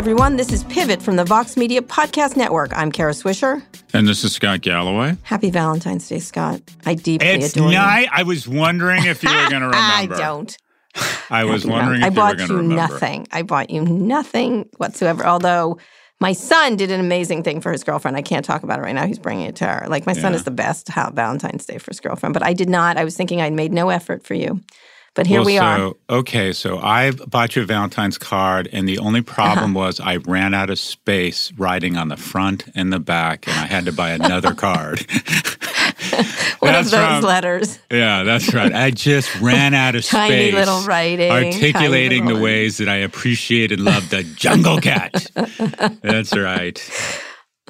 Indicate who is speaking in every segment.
Speaker 1: everyone. This is Pivot from the Vox Media Podcast Network. I'm Kara Swisher.
Speaker 2: And this is Scott Galloway.
Speaker 1: Happy Valentine's Day, Scott. I deeply
Speaker 2: It's
Speaker 1: adore
Speaker 2: night. I was wondering if you were going to remember.
Speaker 1: I don't.
Speaker 2: I was
Speaker 1: Happy
Speaker 2: wondering
Speaker 1: Val-
Speaker 2: if
Speaker 1: I bought
Speaker 2: you were
Speaker 1: you
Speaker 2: going to remember.
Speaker 1: I bought you nothing. I bought you nothing whatsoever. Although my son did an amazing thing for his girlfriend. I can't talk about it right now. He's bringing it to her. Like my son is the best how Valentine's Day for his girlfriend, but I did not. I was thinking I'd made no effort for you, but here
Speaker 2: well,
Speaker 1: we
Speaker 2: so,
Speaker 1: are.
Speaker 2: Okay, so I bought you a Valentine's card, and the only problem
Speaker 1: Uh-huh.
Speaker 2: was I ran out of space writing on the front and the back, and I had to buy another card.
Speaker 1: One
Speaker 2: That's
Speaker 1: of those
Speaker 2: from-
Speaker 1: letters.
Speaker 2: yeah, that's right. I just ran out of
Speaker 1: Tiny
Speaker 2: space.
Speaker 1: little writing,
Speaker 2: Articulating
Speaker 1: tiny
Speaker 2: the ways that I appreciate and love the jungle cat. that's right.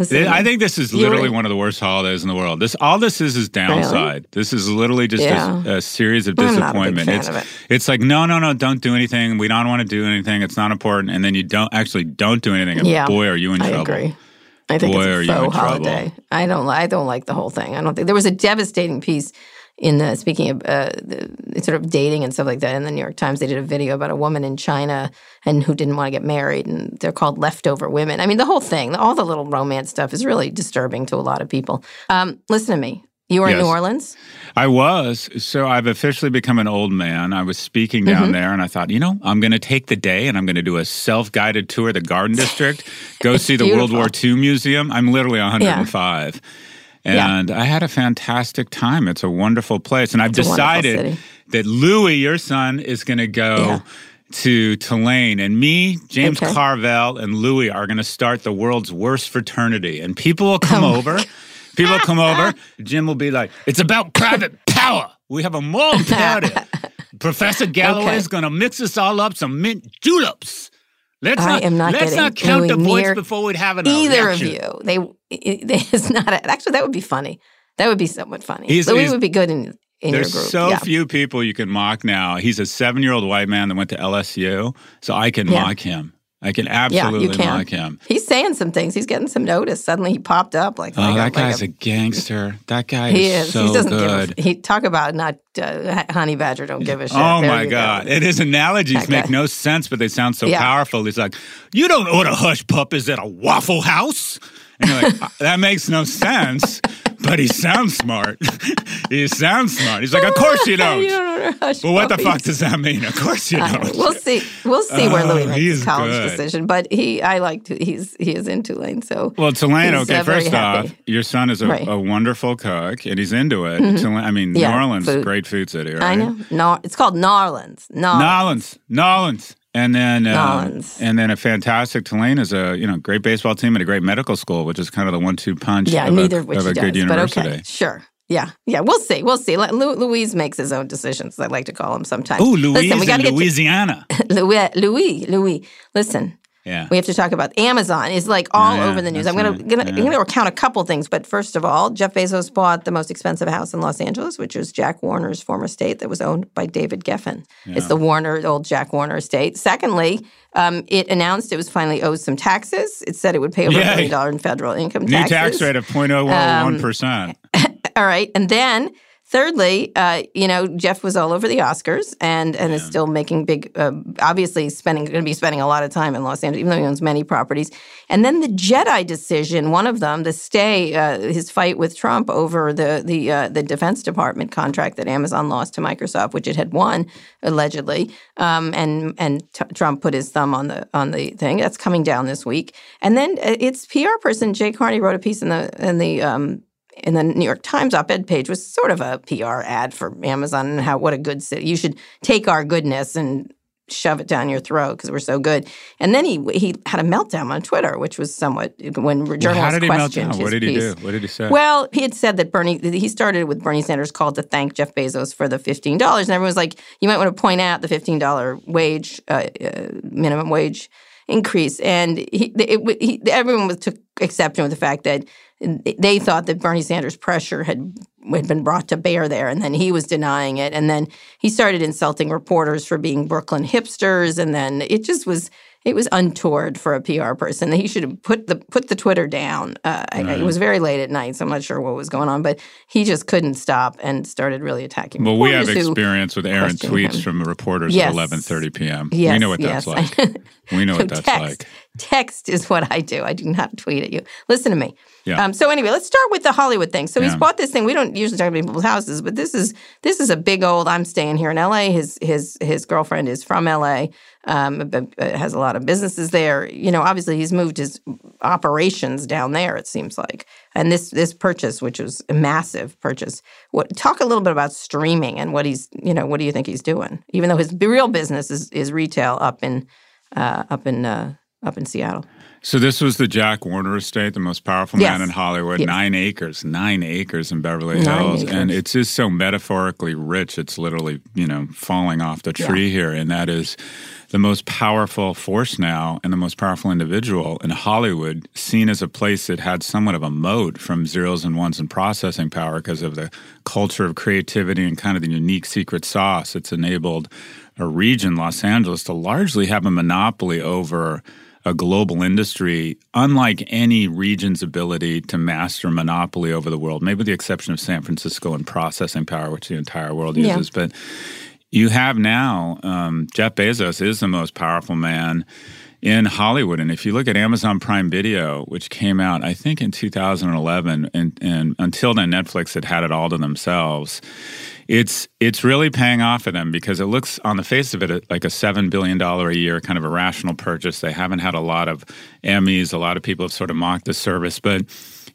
Speaker 2: I think this is literally one of the worst holidays in the world. This all this is is downside. This is literally just
Speaker 1: Yeah.
Speaker 2: a, a series of
Speaker 1: I'm not a big
Speaker 2: disappointment. it's
Speaker 1: of it.
Speaker 2: it's like no no no don't do anything. We don't want to do anything. It's not important. And then you don't actually don't do anything.
Speaker 1: Yeah,
Speaker 2: boy, are you in
Speaker 1: I
Speaker 2: trouble.
Speaker 1: agree. I think
Speaker 2: Boy,
Speaker 1: it's
Speaker 2: are
Speaker 1: a
Speaker 2: you in
Speaker 1: faux
Speaker 2: trouble.
Speaker 1: I don't. I don't like the whole thing. I don't think there was a devastating piece in the speaking of uh, the, sort of dating and stuff like that in the New York Times. They did a video about a woman in China and who didn't want to get married, and they're called leftover women. I mean, the whole thing, all the little romance stuff, is really disturbing to a lot of people. Um, listen to me. You were in New Orleans.
Speaker 2: I was. So I've officially become an old man. I was speaking down
Speaker 1: Mm-hmm.
Speaker 2: there and I thought, you know, I'm going to take the day and I'm going to do a self guided tour of the Garden District, go see the World War II Museum. I'm literally 105.
Speaker 1: Yeah.
Speaker 2: And I had a fantastic time. It's a wonderful place. And I've
Speaker 1: It's
Speaker 2: decided that Louis, your son, is going to go.
Speaker 1: Yeah.
Speaker 2: To Tulane and me, James
Speaker 1: Okay.
Speaker 2: Carville, and Louis are going to start the world's worst fraternity, and people will come
Speaker 1: Oh
Speaker 2: over. People will come over. Jim will be like, "It's about private power. We have a moral imperative. Professor Galloway
Speaker 1: Okay.
Speaker 2: is going to mix us all up some mint juleps. Let's
Speaker 1: I
Speaker 2: not,
Speaker 1: am not
Speaker 2: let's not count the votes before we'd have an
Speaker 1: Either
Speaker 2: election.
Speaker 1: of you, they it, it's not. A, actually, that would be funny. That would be somewhat funny.
Speaker 2: He's-
Speaker 1: Louis
Speaker 2: he's-
Speaker 1: would be good in in
Speaker 2: There's
Speaker 1: your group.
Speaker 2: so
Speaker 1: yeah.
Speaker 2: few people you can mock now. He's a seven year old white man that went to LSU, so I can
Speaker 1: Yeah.
Speaker 2: mock him. I can
Speaker 1: Yeah,
Speaker 2: absolutely
Speaker 1: you can.
Speaker 2: mock him.
Speaker 1: He's saying some things. He's getting some notice. Suddenly, he popped up like,
Speaker 2: Oh,
Speaker 1: like a-
Speaker 2: that
Speaker 1: like
Speaker 2: guy's
Speaker 1: a,
Speaker 2: a gangster. That guy
Speaker 1: he
Speaker 2: is
Speaker 1: is.
Speaker 2: so
Speaker 1: he doesn't
Speaker 2: good.
Speaker 1: give. A, he talk about not uh, honey badger. Don't give a shit.
Speaker 2: Oh
Speaker 1: There
Speaker 2: my
Speaker 1: you go.
Speaker 2: God. And his analogies
Speaker 1: That
Speaker 2: make
Speaker 1: guy.
Speaker 2: no sense, but they sound so
Speaker 1: Yeah.
Speaker 2: powerful. He's like, You don't order hush puppies at a Waffle House. And you're like, "Uh, That makes no sense, but he sounds smart. he sounds smart. He's like, Of course you don't.
Speaker 1: you
Speaker 2: Well, what the fuck does that mean? Of course you
Speaker 1: I don't know. We'll see. We'll see where
Speaker 2: Oh,
Speaker 1: Louis
Speaker 2: he
Speaker 1: makes
Speaker 2: is
Speaker 1: his college
Speaker 2: good.
Speaker 1: decision. But he, I like. To, he's he is in Tulane. So
Speaker 2: Well, Tulane, okay,
Speaker 1: uh,
Speaker 2: first off, your son is a,
Speaker 1: Right. Mm-hmm.
Speaker 2: a wonderful cook and he's into it. Tulane, I mean,
Speaker 1: Yeah,
Speaker 2: New Orleans,
Speaker 1: food.
Speaker 2: great food city, right?
Speaker 1: I know. No, it's called Narlands. Narlands.
Speaker 2: Nolans, Nolans, and then uh,
Speaker 1: Nolans.
Speaker 2: and then a fantastic Tulane is a you know great baseball team and a great medical school, which is kind of the one-two punch.
Speaker 1: Yeah,
Speaker 2: of
Speaker 1: neither
Speaker 2: a,
Speaker 1: of which
Speaker 2: of a good
Speaker 1: does. But okay, sure. Yeah, yeah. We'll see. We'll see. Lu- Louise makes his own decisions. I like to call him sometimes.
Speaker 2: Oh, Louise
Speaker 1: Listen, we got to
Speaker 2: in
Speaker 1: get
Speaker 2: Louisiana.
Speaker 1: to Louis. Louis. Louis. Listen,
Speaker 2: yeah,
Speaker 1: we have to talk about Amazon. is like all
Speaker 2: Yeah,
Speaker 1: over the news. I'm gonna
Speaker 2: right.
Speaker 1: gonna,
Speaker 2: Yeah.
Speaker 1: I'm gonna recount a couple things. But first of all, Jeff Bezos bought the most expensive house in Los Angeles, which was Jack Warner's former estate that was owned by David Geffen. It's the Warner, old Jack Warner estate. Secondly. Um, it announced it was finally owed some taxes. It said it would pay over a billion dollar in federal income tax.
Speaker 2: new
Speaker 1: taxes.
Speaker 2: tax rate of 0.001 percent.
Speaker 1: All right, and then thirdly, uh, you know, Jeff was all over the Oscars and and is still making big, uh, obviously spending going to be spending a lot of time in Los Angeles, even though he owns many properties. And then the Jedi decision, one of them, the stay, uh, his fight with Trump over the the uh, the Defense Department contract that Amazon lost to Microsoft, which it had won allegedly, um, and and t- Trump put his thumb on the on the thing. That's coming down this week. And then uh, its PR person Jay Carney wrote a piece in the in the um, in the New York Times op-ed page was sort of a PR ad for Amazon and how what a good city. You should take our goodness and shove it down your throat because we're so good. And then he he had a meltdown on Twitter, which was somewhat when journalists
Speaker 2: How did he melt
Speaker 1: questioned
Speaker 2: down?
Speaker 1: his
Speaker 2: What did he
Speaker 1: piece.
Speaker 2: do? What did he say?
Speaker 1: Well, he had said that Bernie, he started with Bernie Sanders' call to thank Jeff Bezos for the $15. And everyone was like, you might want to point out the $15 wage, uh, uh, minimum wage increase. And he, it, he, everyone was, took exception with the fact that they thought that Bernie Sanders' pressure had had been brought to bear there, and then he was denying it, and then he started insulting reporters for being Brooklyn hipsters, and then it just was it was untoward for a PR person. He should have put the put the Twitter down. Uh, right. I, it was very late at night, so I'm not sure what was going on, but he just couldn't stop and started really attacking.
Speaker 2: Well, we have experience with Aaron tweets him. from reporters
Speaker 1: yes.
Speaker 2: at 11:30 p.m.
Speaker 1: Yes,
Speaker 2: we know what
Speaker 1: yes.
Speaker 2: that's like. we know what that's
Speaker 1: text,
Speaker 2: like.
Speaker 1: Text is what I do. I do not tweet at you. Listen to me.
Speaker 2: Yeah.
Speaker 1: Um, so anyway, let's start with the Hollywood thing. So
Speaker 2: Yeah.
Speaker 1: he's bought this thing. We don't usually talk about people's houses, but this is this is a big old. I'm staying here in L.A. His his his girlfriend is from L.A. Um, but has a lot of businesses there. You know, obviously he's moved his operations down there. It seems like, and this this purchase, which was a massive purchase. What talk a little bit about streaming and what he's you know what do you think he's doing? Even though his real business is is retail up in uh, up in uh, up in Seattle.
Speaker 2: So this was the Jack Warner estate, the most powerful man in Hollywood.
Speaker 1: Yes.
Speaker 2: Nine acres, nine acres in Beverly
Speaker 1: Nine
Speaker 2: Hills, and it's just so metaphorically rich. It's literally you know falling off the tree here, and that is the most powerful force now and the most powerful individual in Hollywood, seen as a place that had somewhat of a moat from zeros and ones and processing power because of the culture of creativity and kind of the unique secret sauce. It's enabled a region, Los Angeles, to largely have a monopoly over a global industry, unlike any region's ability to master monopoly over the world, maybe with the exception of San Francisco and processing power, which the entire world
Speaker 1: Yeah.
Speaker 2: uses. But you have now um, Jeff Bezos is the most powerful man in Hollywood. And if you look at Amazon Prime Video, which came out, I think, in 2011, and, and until then, Netflix had had it all to themselves. It's it's really paying off for them because it looks on the face of it like a seven billion dollar a year kind of a rational purchase. They haven't had a lot of Emmys. A lot of people have sort of mocked the service, but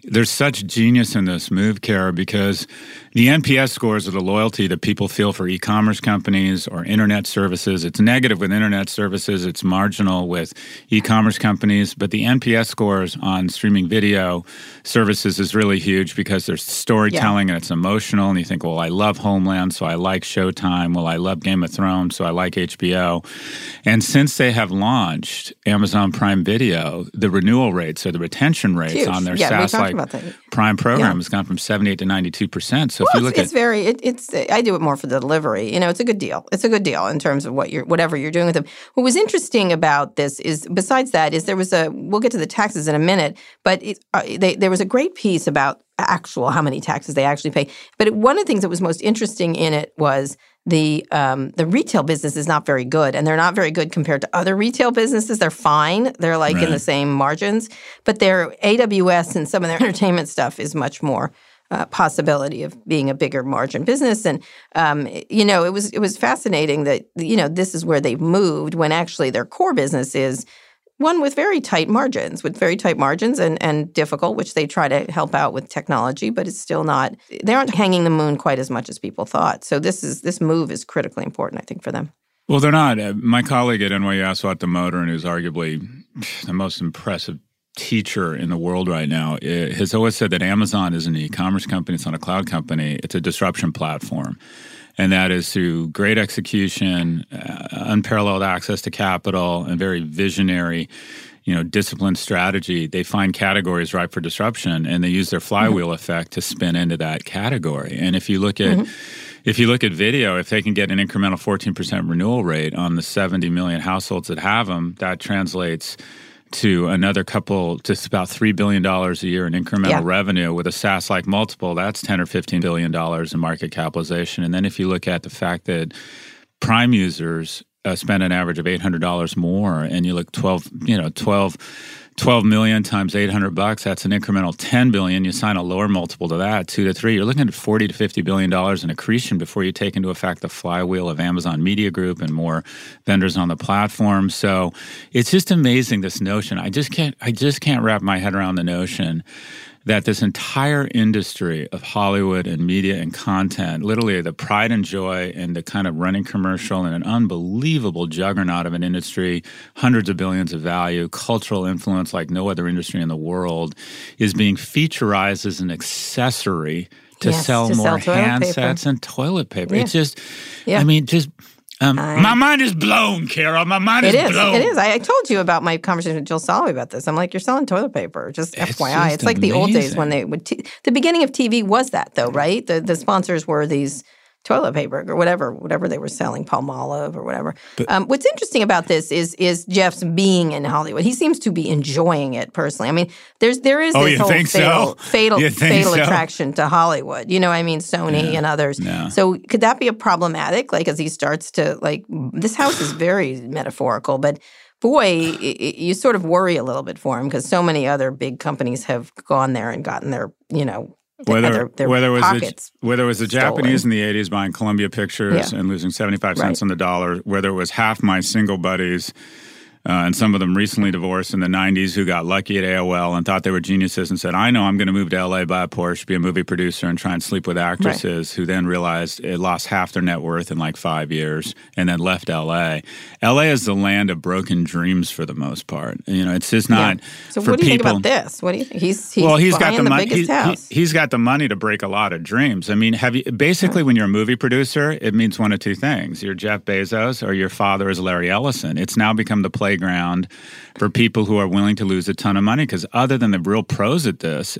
Speaker 2: there's such genius in this move, Kara, because the NPS scores are the loyalty that people feel for e-commerce companies or internet services. It's negative with internet services. It's marginal with e-commerce companies, but the NPS scores on streaming video services is really huge because there's storytelling and it's emotional. And you think, well, I love Homeland, so I like Showtime. Well, I love Game of Thrones, so I like HBO. And since they have launched Amazon Prime Video, the renewal rates or the retention rates
Speaker 1: Huge.
Speaker 2: on their
Speaker 1: Yeah,
Speaker 2: SaaS like. Prime program
Speaker 1: Yeah.
Speaker 2: has gone from 78 to 92 percent. So if
Speaker 1: Well,
Speaker 2: you
Speaker 1: it's,
Speaker 2: look
Speaker 1: it's
Speaker 2: at
Speaker 1: very. It, it's. I do it more for the delivery. You know, it's a good deal. It's a good deal in terms of what you're, whatever you're doing with them. What was interesting about this is, besides that, is there was a. We'll get to the taxes in a minute, but it, uh, they, there was a great piece about actual how many taxes they actually pay. But it, one of the things that was most interesting in it was the um, the retail business is not very good, and they're not very good compared to other retail businesses. They're fine. They're like in the same margins, but their AWS and some of their entertainment stuff is much more uh, possibility of being a bigger margin business. And um, you know, it was it was fascinating that you know this is where they've moved when actually their core business is one with very tight margins, with very tight margins and and difficult, which they try to help out with technology, but it's still not. They aren't hanging the moon quite as much as people thought. So this is this move is critically important, I think, for them.
Speaker 2: well, they're not. Uh, my colleague at NYU Aswath Damodaran, and who's arguably the most impressive teacher in the world right now, uh, has always said that Amazon is an e-commerce company. It's not a cloud company. It's a disruption platform. And that is through great execution, uh, unparalleled access to capital, and very visionary you know, disciplined strategy, they find categories ripe for disruption and they use their flywheel effect to spin into that category. And if you look at if you look at video, if they can get an incremental 14% renewal rate on the 70 million households that have them, that translates to another couple, just about $3 billion a year in incremental
Speaker 1: Yeah.
Speaker 2: revenue with a SaaS like multiple, that's 10 or $15 billion in market capitalization. And then if you look at the fact that prime users uh, spend an average of $800 more and you look 12 you know 12 12 million times 800 bucks that's an incremental 10 billion. You sign a lower multiple to that 2 to 3 you're looking at 40 to 50 billion dollars in accretion before you take into effect the flywheel of Amazon Media Group and more vendors on the platform. So it's just amazing this notion. I just can't I just can't wrap my head around the notion that this entire industry of Hollywood and media and content, literally the pride and joy and the kind of running commercial and an unbelievable juggernaut of an industry, hundreds of billions of value, cultural influence like no other industry in the world, is being featurized as an accessory to
Speaker 1: Yes,
Speaker 2: sell
Speaker 1: to
Speaker 2: more
Speaker 1: sell
Speaker 2: handsets and toilet paper.
Speaker 1: Yeah.
Speaker 2: It's just,
Speaker 1: Yeah.
Speaker 2: I mean, just. Um,
Speaker 1: I-
Speaker 2: my mind is blown, Kara. My mind is
Speaker 1: is.
Speaker 2: blown.
Speaker 1: It is. I, I told you about my conversation with Jill Soloway about this. I'm like, you're selling toilet paper. Just
Speaker 2: It's
Speaker 1: FYI.
Speaker 2: just
Speaker 1: it's like the old days when they would. T- the beginning of TV was that though, right? The the sponsors were these toilet paper or whatever, whatever they were selling, Palmolive or whatever. But, um, what's interesting about this is is Jeff's being in Hollywood. He seems to be enjoying it personally. I mean, there's there is
Speaker 2: oh,
Speaker 1: this whole fatal
Speaker 2: so?
Speaker 1: fatal, fatal so? attraction to Hollywood. You know, I mean, Sony yeah. and others. So could that be a problematic? Like as he starts to like this house is very metaphorical, but boy, you sort of worry a little bit for him because so many other big companies have gone there and gotten their, you know,
Speaker 2: whether
Speaker 1: their, their
Speaker 2: whether it was
Speaker 1: the,
Speaker 2: whether was the
Speaker 1: stolen.
Speaker 2: Japanese in the '80s buying Columbia Pictures
Speaker 1: yeah.
Speaker 2: and losing 75 cents
Speaker 1: right.
Speaker 2: on the dollar, whether it was half my single buddies uh, and some of them recently divorced in the 90s who got lucky at AOL and thought they were geniuses and said, I know I'm going to move to LA, buy a Porsche, be a movie producer, and try and sleep with actresses, right. who then realized it lost half their net worth in like five years and then left LA. LA is the land of broken dreams for the most part. You know, it's just not.
Speaker 1: Yeah. So, what do you
Speaker 2: people,
Speaker 1: think about this? What do you think? He's, he's
Speaker 2: well, he's got the,
Speaker 1: the
Speaker 2: money.
Speaker 1: biggest house.
Speaker 2: He, has got the money to break a lot of dreams. I mean, have you basically when you're a movie producer, it means one of two things: you're Jeff Bezos or your father is Larry Ellison. It's now become the playground for people who are willing to lose a ton of money because other than the real pros at this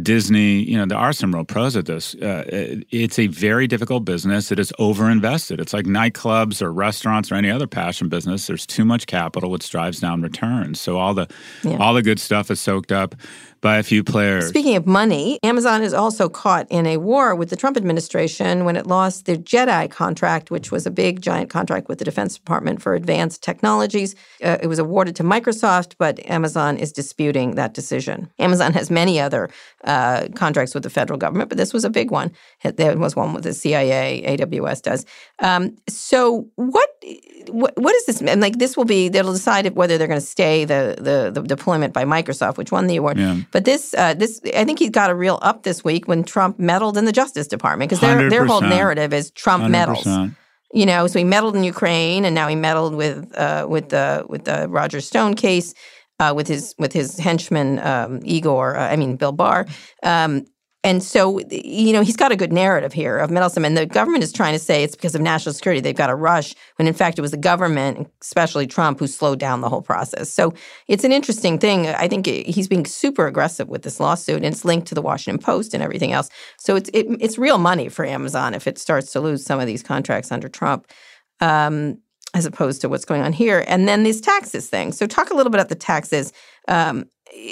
Speaker 2: disney you know there are some real pros at this uh, it's a very difficult business it is overinvested. It's like nightclubs or restaurants or any other passion business. There's too much capital which drives down returns. So all the yeah. all the good stuff is soaked up by a few players.
Speaker 1: Speaking of money, Amazon is also caught in a war with the Trump administration when it lost the JEDI contract, which was a big, giant contract with the Defense Department for advanced technologies. Uh, it was awarded to Microsoft, but Amazon is disputing that decision. Amazon has many other uh, contracts with the federal government, but this was a big one. There was one with the CIA, AWS does. Um, so, what, what what is this? And like this will be, they'll decide whether they're going to stay the, the, the deployment by Microsoft, which won the award.
Speaker 2: Yeah.
Speaker 1: But this, uh, this, I think he got a real up this week when Trump meddled in the Justice Department because their their whole narrative is Trump
Speaker 2: 100%.
Speaker 1: meddles. You know, so he meddled in Ukraine, and now he meddled with uh, with the with the Roger Stone case. Uh, with his with his henchman um, Igor, uh, I mean Bill Barr, um, and so, you know, he's got a good narrative here of meddlesome. And the government is trying to say it's because of national security. They've got a rush, when in fact it was the government, especially Trump, who slowed down the whole process. So it's an interesting thing. I think he's being super aggressive with this lawsuit, and it's linked to the Washington Post and everything else. So it's it, it's real money for Amazon if it starts to lose some of these contracts under Trump. Um, as opposed to what's going on here. And then these taxes thing. So talk a little bit about the taxes. Um,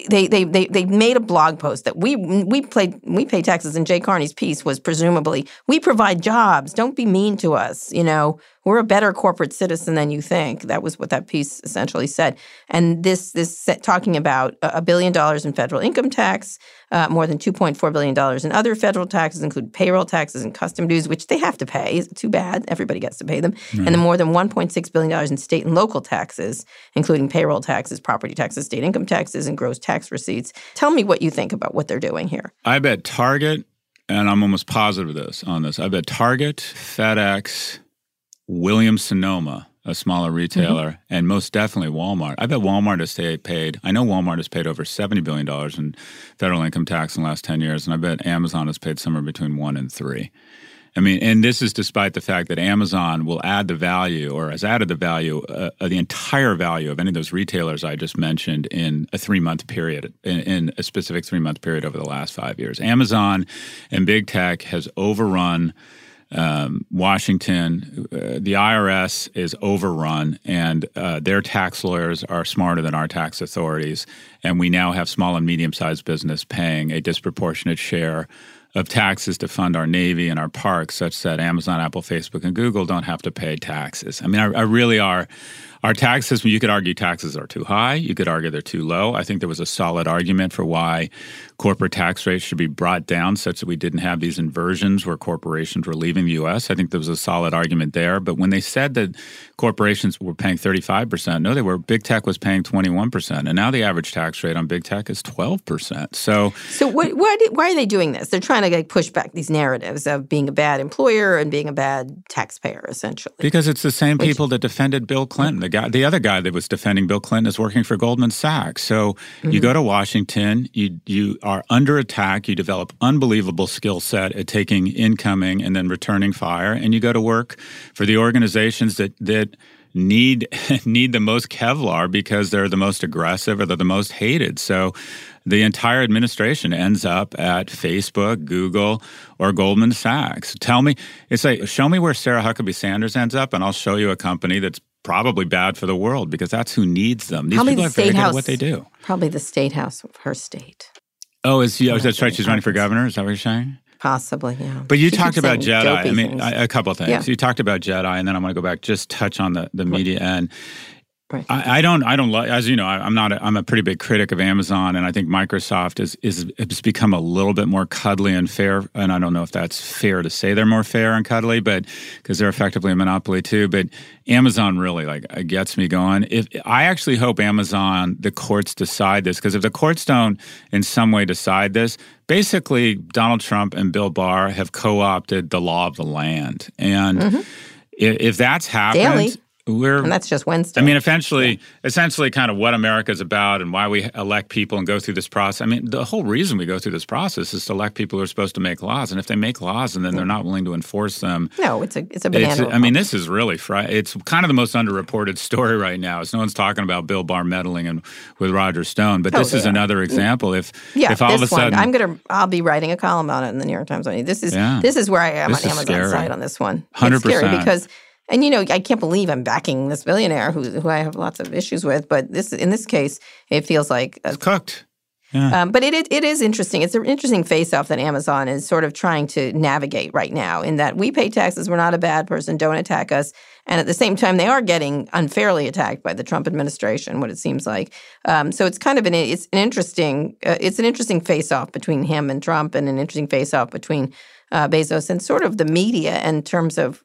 Speaker 1: they, they they they made a blog post that we we played we pay taxes and Jay Carney's piece was presumably we provide jobs. Don't be mean to us you know we're a better corporate citizen than you think that was what that piece essentially said and this this talking about a billion dollars in federal income tax uh, more than 2.4 billion dollars in other federal taxes include payroll taxes and custom dues which they have to pay it's too bad everybody gets to pay them right. and then more than 1.6 billion dollars in state and local taxes including payroll taxes property taxes state income taxes and gross tax receipts. Tell me what you think about what they're doing here.
Speaker 2: I bet Target, and I'm almost positive of this on this. I bet Target, FedEx, Williams Sonoma, a smaller retailer, mm-hmm. and most definitely Walmart. I bet Walmart has paid. I know Walmart has paid over seventy billion dollars in federal income tax in the last ten years, and I bet Amazon has paid somewhere between one and three. I mean, and this is despite the fact that Amazon will add the value or has added the value, uh, of the entire value of any of those retailers I just mentioned in a three month period, in, in a specific three month period over the last five years. Amazon and big tech has overrun. Um, Washington, uh, the IRS is overrun, and uh, their tax lawyers are smarter than our tax authorities. And we now have small and medium sized business paying a disproportionate share of taxes to fund our Navy and our parks, such that Amazon, Apple, Facebook, and Google don't have to pay taxes. I mean, I, I really are our tax system, you could argue taxes are too high. You could argue they're too low. I think there was a solid argument for why corporate tax rates should be brought down such that we didn't have these inversions where corporations were leaving the U.S. I think there was a solid argument there. But when they said that corporations were paying 35%, no, they were. Big tech was paying 21%. And now the average tax rate on big tech is 12%. So,
Speaker 1: so what, why, why are they doing this? They're trying to like, push back these narratives of being a bad employer and being a bad taxpayer, essentially.
Speaker 2: Because it's the same Which, people that defended Bill Clinton. The guy, the other guy that was defending Bill Clinton is working for Goldman Sachs. So mm-hmm. you go to Washington, you you are under attack, you develop unbelievable skill set at taking incoming and then returning fire, and you go to work for the organizations that that need need the most Kevlar because they're the most aggressive or they're the most hated. So the entire administration ends up at Facebook, Google, or Goldman Sachs. Tell me, it's like show me where Sarah Huckabee Sanders ends up, and I'll show you a company that's probably bad for the world because that's who needs them. These
Speaker 1: probably
Speaker 2: people
Speaker 1: the
Speaker 2: are very good at what they do.
Speaker 1: Probably the state house of her state.
Speaker 2: Oh, is she, oh, that's right. She's running for governor. Is that what you're saying?
Speaker 1: Possibly, yeah.
Speaker 2: But you
Speaker 1: She
Speaker 2: talked about Jedi. I mean,
Speaker 1: things.
Speaker 2: A couple of things.
Speaker 1: Yeah.
Speaker 2: You talked about Jedi, and then I'm going to go back, just touch on the, the media end.
Speaker 1: Right.
Speaker 2: I, I don't. I don't like. As you know, I, I'm not. A, I'm a pretty big critic of Amazon, and I think Microsoft is is has become a little bit more cuddly and fair. And I don't know if that's fair to say they're more fair and cuddly, but because they're effectively a monopoly too. But Amazon really like uh, gets me going. If I actually hope Amazon, the courts decide this, because if the courts don't in some way decide this, basically Donald Trump and Bill Barr have co-opted the law of the land, and if, if that's happened,
Speaker 1: Mm-hmm. Daily.
Speaker 2: We're
Speaker 1: and that's just Wednesday.
Speaker 2: I mean, essentially, essentially, kind of what America is about and why we elect people and go through this process. I mean, the whole reason we go through this process is to elect people who are supposed to make laws, and if they make laws and then they're not willing to enforce them,
Speaker 1: no, it's a it's a banana.
Speaker 2: it's, I mean, this is really fri- it's kind of the most underreported story right now. Is no one's talking about Bill Barr meddling and with Roger Stone, but
Speaker 1: Oh,
Speaker 2: this is
Speaker 1: yeah.
Speaker 2: another mm. example. If
Speaker 1: Yeah,
Speaker 2: if all of a sudden
Speaker 1: one. I'm gonna. I'll be writing a column on it in the New York Times. This is
Speaker 2: Yeah.
Speaker 1: this is where I am
Speaker 2: This
Speaker 1: on
Speaker 2: is
Speaker 1: Amazon's
Speaker 2: scary.
Speaker 1: side on this one. It's
Speaker 2: 100%.
Speaker 1: scary because, and you know, I can't believe I'm backing this billionaire who who I have lots of issues with. But this, in this case, it feels like. A,
Speaker 2: it's cooked, yeah.
Speaker 1: um, but it, it it is interesting. It's an interesting face off that Amazon is sort of trying to navigate right now. In that we pay taxes, we're not a bad person. Don't attack us. And at the same time, they are getting unfairly attacked by the Trump administration. What it seems like. Um, so it's kind of an it's an interesting uh, it's an interesting face off between him and Trump, and an interesting face off between uh, Bezos and sort of the media in terms of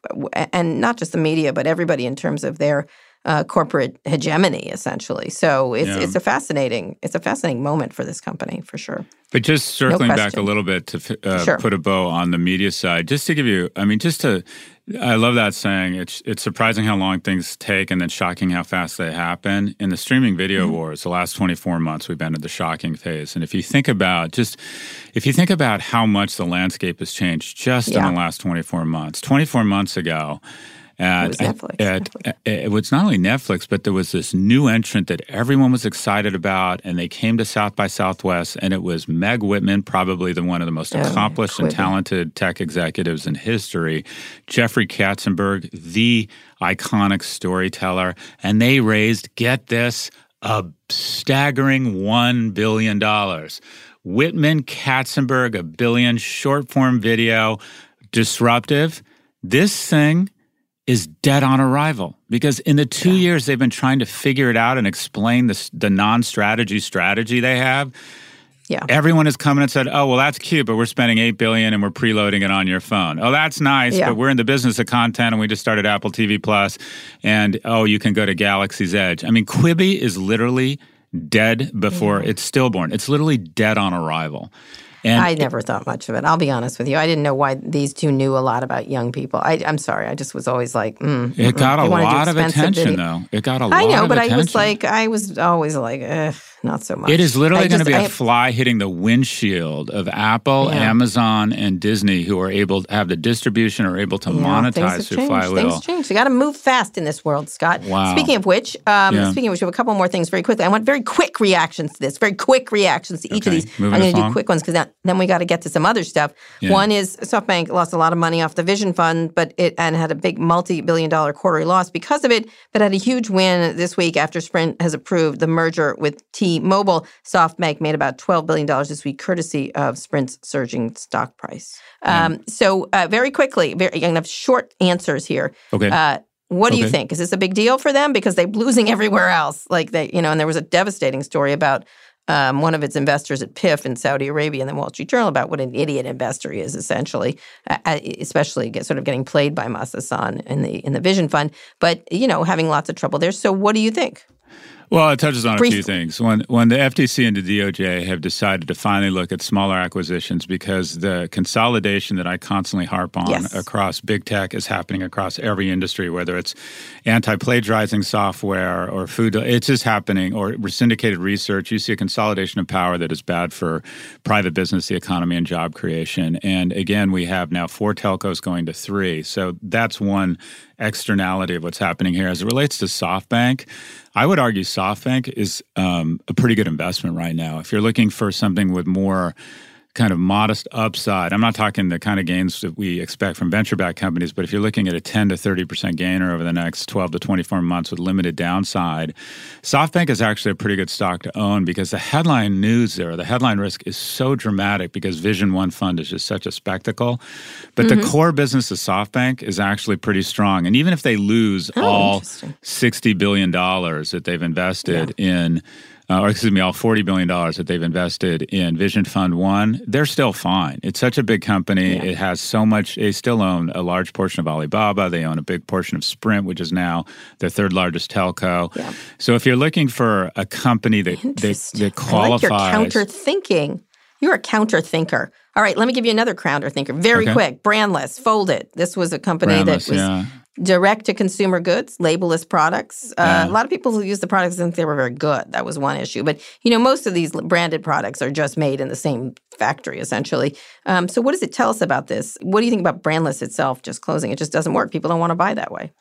Speaker 1: and not just the media, but everybody in terms of their. Uh, corporate hegemony, essentially. So it's
Speaker 2: Yeah.
Speaker 1: it's a fascinating it's a fascinating moment for this company for sure.
Speaker 2: But just circling back a little bit to uh,
Speaker 1: Sure.
Speaker 2: put a bow on the media side, just to give you, I mean, just to, I love that saying. It's it's surprising how long things take, and then shocking how fast they happen. In the streaming video
Speaker 1: Mm-hmm.
Speaker 2: wars, the last twenty four months, we've been at the shocking phase. And if you think about just, if you think about how much the landscape has changed just
Speaker 1: Yeah.
Speaker 2: in the last twenty four months, twenty four months ago. At,
Speaker 1: was Netflix,
Speaker 2: at- it was not only Netflix, but there was this new entrant that everyone was excited about, and they came to South by Southwest, and it was Meg Whitman, probably the one of the most
Speaker 1: Oh,
Speaker 2: accomplished and talented tech executives in history, Jeffrey Katzenberg, the iconic storyteller, and they raised, get this, a staggering $1 billion. Whitman, Katzenberg, a billion, short form video, disruptive. This thing is dead on arrival because in the two years they've been trying to figure it out and explain the, the non strategy strategy they have.
Speaker 1: Yeah.
Speaker 2: Everyone has come in and said, "Oh, well, that's cute, but we're spending eight billion and we're preloading it on your phone. Oh, that's nice,
Speaker 1: Yeah.
Speaker 2: but we're in the business of content and we just started Apple TV Plus, and oh, you can go to Galaxy's Edge. I mean, Quibi is literally dead before mm-hmm. it's stillborn. It's literally dead on arrival. And
Speaker 1: I never thought much of it. I'll be honest with you. I didn't know why these two knew a lot about young people. I, I'm sorry. I just was always like, mm,
Speaker 2: it got
Speaker 1: mm,
Speaker 2: a
Speaker 1: they wanna do
Speaker 2: lot of attention,
Speaker 1: video.
Speaker 2: though. It got a lot.
Speaker 1: I know, but
Speaker 2: attention.
Speaker 1: I was like, I was always like, Ugh, not so much.
Speaker 2: It is literally going to be a
Speaker 1: I-
Speaker 2: fly hitting the windshield of Apple,
Speaker 1: Yeah.
Speaker 2: Amazon, and Disney, who are able to have the distribution, are able to
Speaker 1: Yeah,
Speaker 2: monetize through. Flywheel.
Speaker 1: Things change. You got to move fast in this world, Scott.
Speaker 2: Wow.
Speaker 1: Speaking of which, um,
Speaker 2: Yeah.
Speaker 1: speaking of which, we have a couple more things very quickly. I want very quick reactions to this. Very quick reactions to each of these.
Speaker 2: moving
Speaker 1: I'm going to do quick ones because then we got to get to some other stuff. One is SoftBank lost a lot of money off the Vision Fund, but it and had a big multi-billion-dollar quarterly loss because of it, but had a huge win this week after Sprint has approved the merger with T-Mobile. SoftBank made about $12 billion this week, courtesy of Sprint's surging stock price. Um, so, uh, very quickly, very, I'm going to have short answers here.
Speaker 2: Okay.
Speaker 1: Uh, what do you think? Is this a big deal for them because they're losing everywhere else? Like they, you know, and there was a devastating story about um, one of its investors at PIF in Saudi Arabia in the Wall Street Journal about what an idiot investor he is, essentially, uh, uh, especially get, sort of getting played by Masa Son in the in the Vision Fund. But you know, having lots of trouble there. So, what do you think?
Speaker 2: Well, it touches on Brief. a few things. When when the FTC and the DOJ have decided to finally look at smaller acquisitions because the consolidation that I constantly harp on yes. across big tech is happening across every industry, whether it's anti-plagiarizing software or food, it's just happening. Or syndicated research, you see a consolidation of power that is bad for private business, the economy, and job creation. And again, we have now four telcos going to three, so that's one externality of what's happening here. As it relates to SoftBank, I would argue SoftBank is um, a pretty good investment right now. If you're looking for something with more kind of modest upside. I'm not talking the kind of gains that we expect from venture backed companies, but if you're looking at a 10 to 30% gainer over the next 12 to 24 months with limited downside, SoftBank is actually a pretty good stock to own because the headline news there, the headline risk is so dramatic because Vision One Fund is just such a spectacle. But mm-hmm. the core business of SoftBank is actually pretty strong. And even if they lose oh, all $60 billion that they've invested yeah. in uh, or excuse me, all $40 billion that they've invested in Vision Fund One, they're still fine. It's such a big company. Yeah. It has so much, they still own a large portion of Alibaba. They own a big portion of Sprint, which is now their third largest telco. Yeah. So if you're looking for a company that, that, that qualifies.
Speaker 1: I like your counter thinking. You're a counter thinker. All right, let me give you another counter thinker. Very okay. quick. Brandless, Foldit. This was a company Brandless, that was yeah direct to consumer goods, labelless products. Uh. A lot of people who use the products didn't think they were very good. That was one issue. But you know, most of these branded products are just made in the same factory, essentially. Um, so, what does it tell us about this? What do you think about brandless itself? Just closing, it just doesn't work. People don't want to buy that way.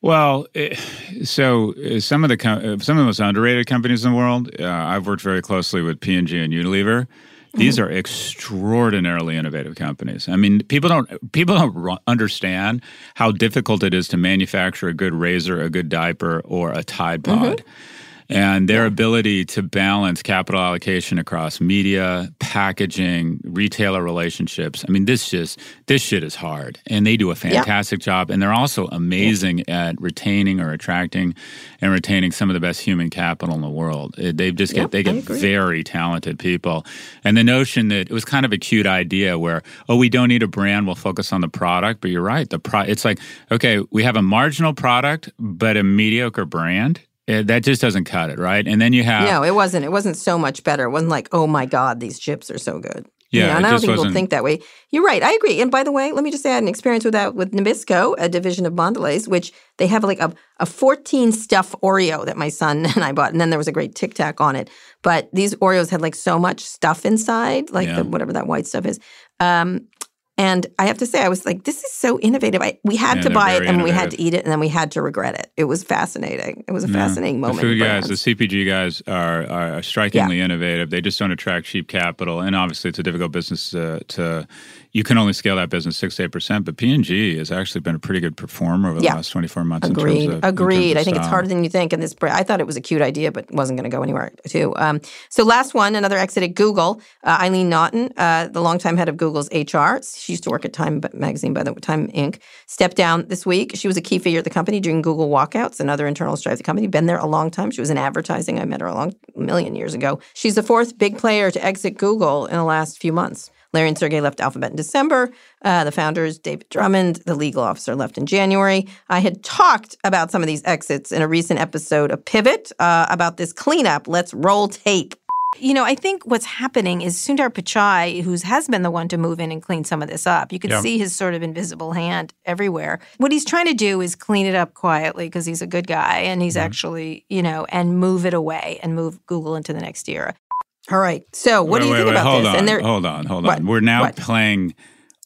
Speaker 2: Well, it, so uh, some of the uh, some of the most underrated companies in the world. Uh, I've worked very closely with P and G and Unilever. These are extraordinarily innovative companies. I mean, people don't people don't understand how difficult it is to manufacture a good razor, a good diaper, or a Tide mm-hmm. Pod. Mm-hmm and their ability to balance capital allocation across media, packaging, retailer relationships. I mean, this just this shit is hard, and they do a fantastic yeah. job. And they're also amazing yeah. at retaining or attracting and retaining some of the best human capital in the world. They just get they get very talented people. And the notion that it was kind of a cute idea where oh we don't need a brand, we'll focus on the product. But you're right, the pro- it's like okay we have a marginal product but a mediocre brand it, that just doesn't cut it, right? And then you have
Speaker 1: no, it wasn't. It wasn't so much better. It wasn't like, oh my god, these chips are so good. Yeah, you know, and I don't think people think that way. You're right. I agree. And by the way, let me just say I had an experience with that with Nabisco, a division of Mondelez, which they have like a, a 14 stuff Oreo that my son and I bought, and then there was a great TikTok on it. But these Oreos had like so much stuff inside, like yeah. the, whatever that white stuff is. Um, and I have to say, I was like, this is so innovative. I, we had yeah, to buy it and innovative. we had to eat it and then we had to regret it. It was fascinating. It was a yeah. fascinating moment.
Speaker 2: The food guys, the CPG guys are, are strikingly yeah. innovative. They just don't attract cheap capital. And obviously, it's a difficult business uh, to you can only scale that business six to eight percent. But P&G has actually been a pretty good performer over the yeah. last twenty four months.
Speaker 1: Agreed.
Speaker 2: Of,
Speaker 1: Agreed. I think it's harder than you think. And this, I thought it was a cute idea, but wasn't going to go anywhere too. Um, so last one, another exit at Google. Uh, Eileen Naughton, uh, the longtime head of Google's HR, she used to work at Time Magazine, by the Time Inc. Stepped down this week. She was a key figure at the company during Google walkouts and other internal strife. The company been there a long time. She was in advertising. I met her a long million years ago. She's the fourth big player to exit Google in the last few months. Larry and Sergey left Alphabet in December. Uh, the founders, David Drummond, the legal officer, left in January. I had talked about some of these exits in a recent episode of Pivot uh, about this cleanup. Let's roll tape.
Speaker 3: You know, I think what's happening is Sundar Pichai, who has been the one to move in and clean some of this up. You can yeah. see his sort of invisible hand everywhere. What he's trying to do is clean it up quietly because he's a good guy and he's mm-hmm. actually, you know, and move it away and move Google into the next era.
Speaker 1: All right. So, what wait, do you wait, think wait, about
Speaker 2: hold
Speaker 1: this?
Speaker 2: On, and hold on, hold what? on. We're now what? playing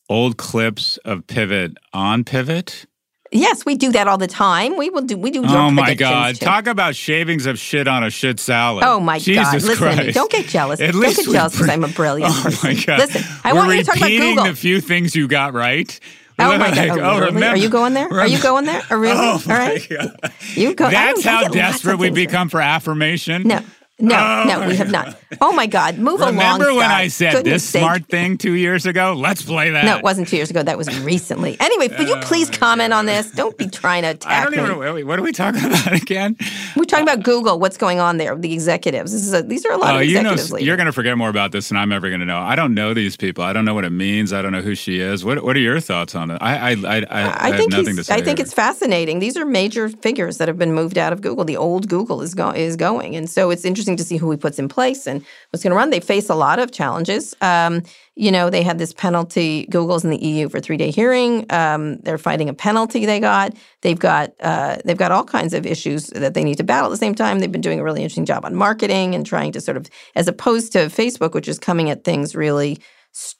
Speaker 2: old clips of Pivot on Pivot.
Speaker 1: Yes, we do that all the time. We will do. We do.
Speaker 2: Oh my God! Too. Talk about shavings of shit on a shit salad.
Speaker 1: Oh my
Speaker 2: Jesus
Speaker 1: God! Listen,
Speaker 2: Christ.
Speaker 1: don't get jealous. At don't get jealous because I'm a brilliant oh person. My God. Listen, I
Speaker 2: We're
Speaker 1: want you to talk about Google.
Speaker 2: the few things you got right.
Speaker 1: Oh my like, god! Oh, oh, Are you going there? Are you going there? Are really?
Speaker 2: Oh
Speaker 1: All right.
Speaker 2: God. You go. That's how desperate we've become for affirmation.
Speaker 1: No. No, oh, no, we have not. Oh my God, move
Speaker 2: Remember
Speaker 1: along.
Speaker 2: Remember when. I said
Speaker 1: Goodness
Speaker 2: this
Speaker 1: sake.
Speaker 2: smart thing two years ago? Let's play that.
Speaker 1: No, it wasn't two years ago. That was recently. Anyway, will you oh please comment on this? Don't be trying to attack
Speaker 2: I don't even. Wait, what are we talking about again?
Speaker 1: We're talking about Google. What's going on there? The executives. This is a, these are a lot
Speaker 2: Oh,
Speaker 1: of
Speaker 2: you know,
Speaker 1: executives.
Speaker 2: you're going to forget more about this than I'm ever going to know. I don't know these people. I don't know what it means. I don't know who she is. What What are your thoughts on it? I I I, I, I
Speaker 1: think
Speaker 2: have nothing to say.
Speaker 1: I think
Speaker 2: here.
Speaker 1: it's fascinating. These are major figures that have been moved out of Google. The old Google is go- is going, and so it's interesting to see who he puts in place and what's going to run. They face a lot of challenges. Um, you know, they had this penalty. Google's in the EU for three day hearing. Um, they're fighting a penalty they got. They've got uh, they've got all kinds of issues that they need to battle at the same time. They've been doing a really interesting job on marketing and trying to sort of, as opposed to Facebook, which is coming at things really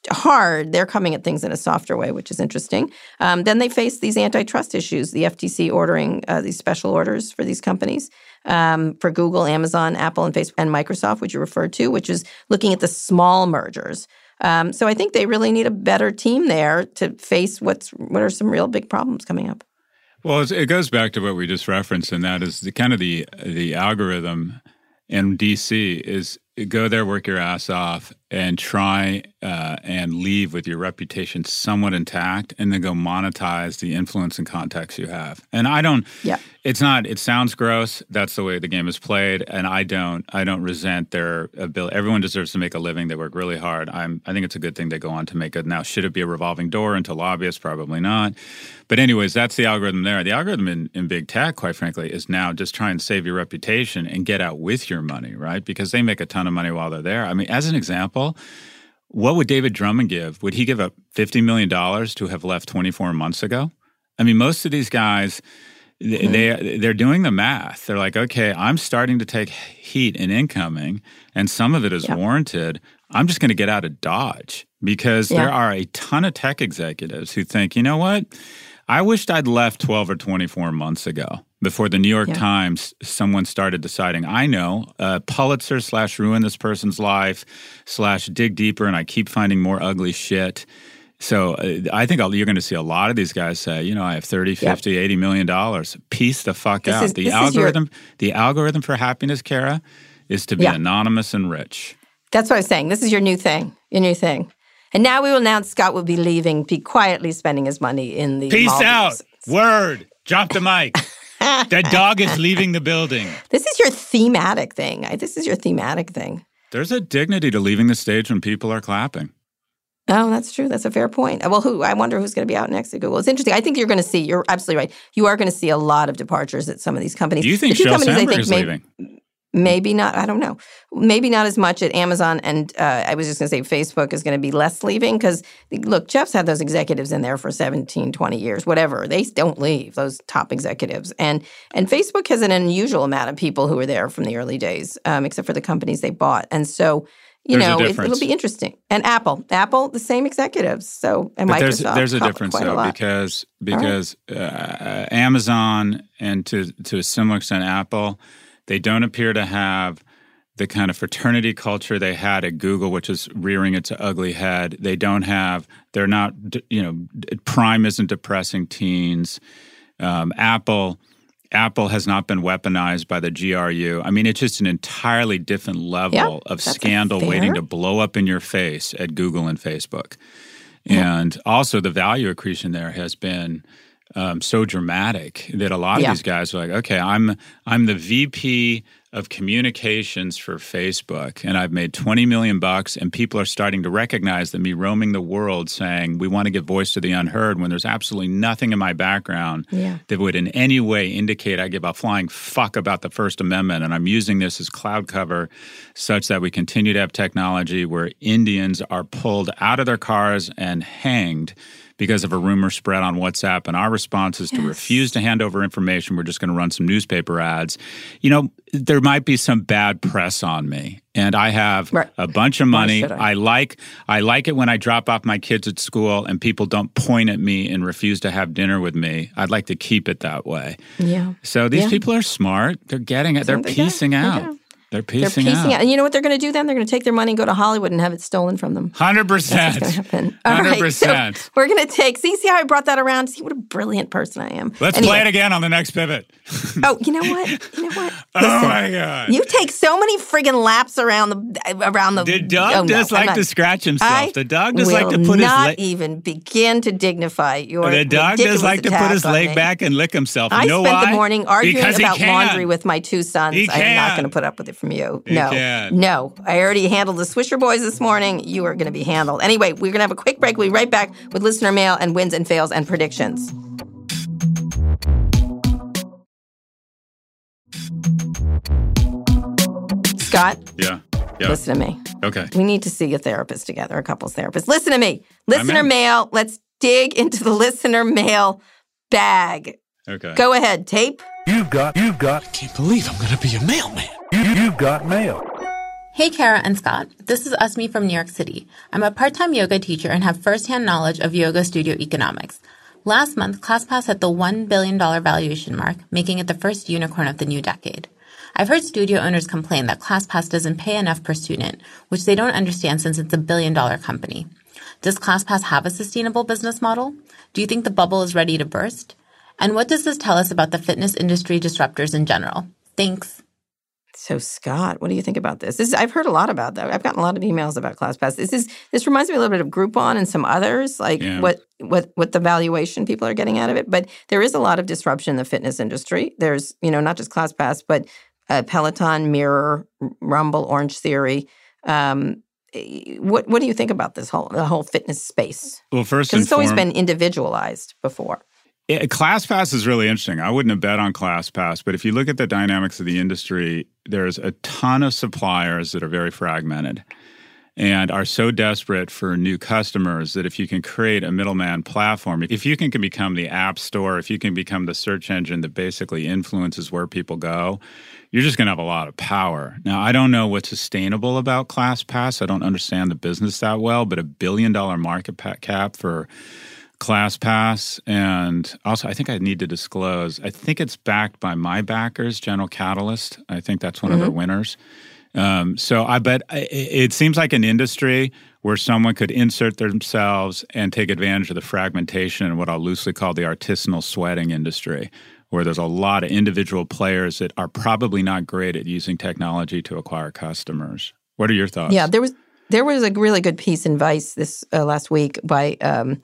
Speaker 1: hard. They're coming at things in a softer way, which is interesting. Um, then they face these antitrust issues, the FTC ordering uh, these special orders for these companies. Um, for Google, Amazon, Apple, and Facebook, and Microsoft, which you referred to, which is looking at the small mergers. Um, so I think they really need a better team there to face what's what are some real big problems coming up.
Speaker 2: Well, it goes back to what we just referenced, and that is the kind of the the algorithm in DC is go there, work your ass off, and try uh, and leave with your reputation somewhat intact, and then go monetize the influence and context you have. And I don't.
Speaker 1: Yeah.
Speaker 2: It's not. It sounds gross. That's the way the game is played, and I don't. I don't resent their ability. Everyone deserves to make a living. They work really hard. I'm. I think it's a good thing they go on to make it. Now, should it be a revolving door into lobbyists? Probably not. But anyways, that's the algorithm there. The algorithm in, in big tech, quite frankly, is now just try and save your reputation and get out with your money, right? Because they make a ton of money while they're there. I mean, as an example, what would David Drummond give? Would he give up fifty million dollars to have left twenty four months ago? I mean, most of these guys. They, hmm. they they're doing the math. They're like, okay, I'm starting to take heat in incoming, and some of it is
Speaker 1: Yeah.
Speaker 2: warranted. I'm just going to get out of Dodge because
Speaker 1: Yeah.
Speaker 2: there are a ton of tech executives who think, you know what, I wished I'd left 12 or 24 months ago before the New York
Speaker 1: Yeah.
Speaker 2: Times. Someone started deciding, I know, uh, Pulitzer slash ruin this person's life slash dig deeper, and I keep finding more ugly shit. So uh, I think I'll- you're going to see a lot of these guys say, you know, I have 30, 50, 80 million dollars. Peace the fuck
Speaker 1: This
Speaker 2: out.
Speaker 1: is-
Speaker 2: the
Speaker 1: is your-
Speaker 2: algorithm, the algorithm for happiness, Kara, is to be
Speaker 1: Yeah.
Speaker 2: anonymous and rich.
Speaker 1: That's what I was saying. This is your new thing. Your new thing. And now we will announce Scott will be leaving, be quietly spending his money in the
Speaker 2: Peace out. Word. Drop the mic. that dog is leaving the building.
Speaker 1: This is your thematic thing. This is your thematic thing.
Speaker 2: There's a dignity to leaving the stage when people are clapping.
Speaker 1: Oh, that's true. That's a fair point. Well, who? I wonder who's going to be out next at Google. It's interesting. I think you're going to see. You're absolutely right. You are going to see a lot of departures at some of these companies.
Speaker 2: Do you think
Speaker 1: The two
Speaker 2: Sheryl
Speaker 1: companies I
Speaker 2: Sandberg
Speaker 1: think
Speaker 2: is
Speaker 1: may-
Speaker 2: leaving?
Speaker 1: Maybe not. I don't know. Maybe not as much at Amazon. And uh, I was just going to say Facebook is going to be less leaving because, look, Jeff's had those executives in there for 17, 20 years, whatever. They don't leave, those top executives. And and Facebook has an unusual amount of people who were there from the early days, um, except for the companies they bought. And so, you
Speaker 2: There's
Speaker 1: know, it, it'll be interesting. And Apple, Apple, the same executives. So, and
Speaker 2: But
Speaker 1: Microsoft.
Speaker 2: there's there's a difference
Speaker 1: quite a
Speaker 2: though
Speaker 1: lot.
Speaker 2: because because uh, Amazon and to to a similar extent Apple, they don't appear to have the kind of fraternity culture they had at Google, which is rearing its ugly head. They don't have. They're not. You know, Prime isn't depressing teens. Um, Apple. Apple has not been weaponized by the GRU. I mean, it's just an entirely different level
Speaker 1: Yeah,
Speaker 2: of scandal waiting to blow up in your face at Google and Facebook. And also, the value accretion there has been um, so dramatic that a lot
Speaker 1: Yeah.
Speaker 2: of these guys are like, okay, I'm I'm the VP of communications for Facebook, and I've made 20 million bucks, and people are starting to recognize that me roaming the world saying we want to give voice to the unheard when there's absolutely nothing in my background
Speaker 1: Yeah.
Speaker 2: that would in any way indicate I give a flying fuck about the First Amendment. And I'm using this as cloud cover such that we continue to have technology where Indians are pulled out of their cars and hanged because of a rumor spread on WhatsApp. And our response is to refuse to hand over information. We're just going to run some newspaper ads. You know, there might be some bad press on me. And I have
Speaker 1: Right.
Speaker 2: a bunch of money.
Speaker 1: I?
Speaker 2: I like I like it when I drop off my kids at school and people don't point at me and refuse to have dinner with me. I'd like to keep it that way.
Speaker 1: Yeah.
Speaker 2: So these
Speaker 1: Yeah.
Speaker 2: people are smart. They're getting it. They're
Speaker 1: They got-
Speaker 2: piecing out. They're piecing,
Speaker 1: they're piecing
Speaker 2: out.
Speaker 1: And you know what they're going to do then? They're going to take their money and go to Hollywood and have it stolen from them.
Speaker 2: 100%.
Speaker 1: That's going to happen. All
Speaker 2: Hundred
Speaker 1: right, so we're going to take. See, see how I brought that around. See what a brilliant person I am.
Speaker 2: Let's
Speaker 1: Anyway.
Speaker 2: play it again on the next pivot.
Speaker 1: Oh, you know what? You know what?
Speaker 2: oh my god!
Speaker 1: You take so many friggin' laps around the around the.
Speaker 2: the dog
Speaker 1: oh,
Speaker 2: does
Speaker 1: I'm
Speaker 2: like
Speaker 1: not-
Speaker 2: to scratch himself.
Speaker 1: I
Speaker 2: the dog does like to put his
Speaker 1: not
Speaker 2: leg.
Speaker 1: even begin to dignify your.
Speaker 2: The dog does like to put his leg
Speaker 1: me.
Speaker 2: back and lick himself. You
Speaker 1: I
Speaker 2: know
Speaker 1: spent
Speaker 2: why?
Speaker 1: the morning arguing
Speaker 2: Because
Speaker 1: about laundry with my two sons. I'm not going to put up with it from you. No,
Speaker 2: can.
Speaker 1: no. I already handled the Swisher Boys this morning. You are going to be handled. Anyway, we're going to have a quick break. We'll be right back with listener mail and wins and fails and predictions. Scott,
Speaker 2: Yeah. Yeah.
Speaker 1: listen to me.
Speaker 2: Okay.
Speaker 1: We need to see a therapist together, a couples therapist. Listen to me. Listener mail. Let's dig into the listener mail bag.
Speaker 2: Okay.
Speaker 1: Go ahead, tape.
Speaker 4: You've got, you've got,
Speaker 5: Can't believe I'm gonna be a mailman.
Speaker 4: you, you've got mail.
Speaker 6: Hey, Kara and Scott. This is Usmi from New York City. I'm a part time yoga teacher and have firsthand knowledge of yoga studio economics. Last month, ClassPass hit the $1 billion valuation mark, making it the first unicorn of the new decade. I've heard studio owners complain that ClassPass doesn't pay enough per student, which they don't understand since it's a billion dollar company. Does ClassPass have a sustainable business model? Do you think the bubble is ready to burst? And what does this tell us about the fitness industry disruptors in general? Thanks.
Speaker 1: So Scott, what do you think about this? this is, I've heard a lot about that. I've gotten a lot of emails about ClassPass. This is this reminds me a little bit of Groupon and some others, like
Speaker 2: Yeah.
Speaker 1: what what what the valuation people are getting out of it. But there is a lot of disruption in the fitness industry. There's you know not just ClassPass, but uh, Peloton, Mirror, Rumble, Orange Theory. Um, eh, what what do you think about this whole the whole fitness space?
Speaker 2: Well, first
Speaker 1: Because
Speaker 2: and
Speaker 1: it's always
Speaker 2: forem-
Speaker 1: been individualized before.
Speaker 2: Yeah, ClassPass is really interesting. I wouldn't have bet on ClassPass, but if you look at the dynamics of the industry, there's a ton of suppliers that are very fragmented and are so desperate for new customers that if you can create a middleman platform, if you can, can become the app store, if you can become the search engine that basically influences where people go, you're just going to have a lot of power. Now, I don't know what's sustainable about ClassPass. I don't understand the business that well, but a billion dollar market cap for ClassPass, and also I think I need to disclose. I think it's backed by my backers, General Catalyst. I think that's one of their winners. Um, so I bet it seems like an industry where someone could insert themselves and take advantage of the fragmentation and what I'll loosely call the artisanal sweating industry, where there's a lot of individual players that are probably not great at using technology to acquire customers. What are your thoughts?
Speaker 1: Yeah, there was there was a really good piece in Vice this uh, last week by um,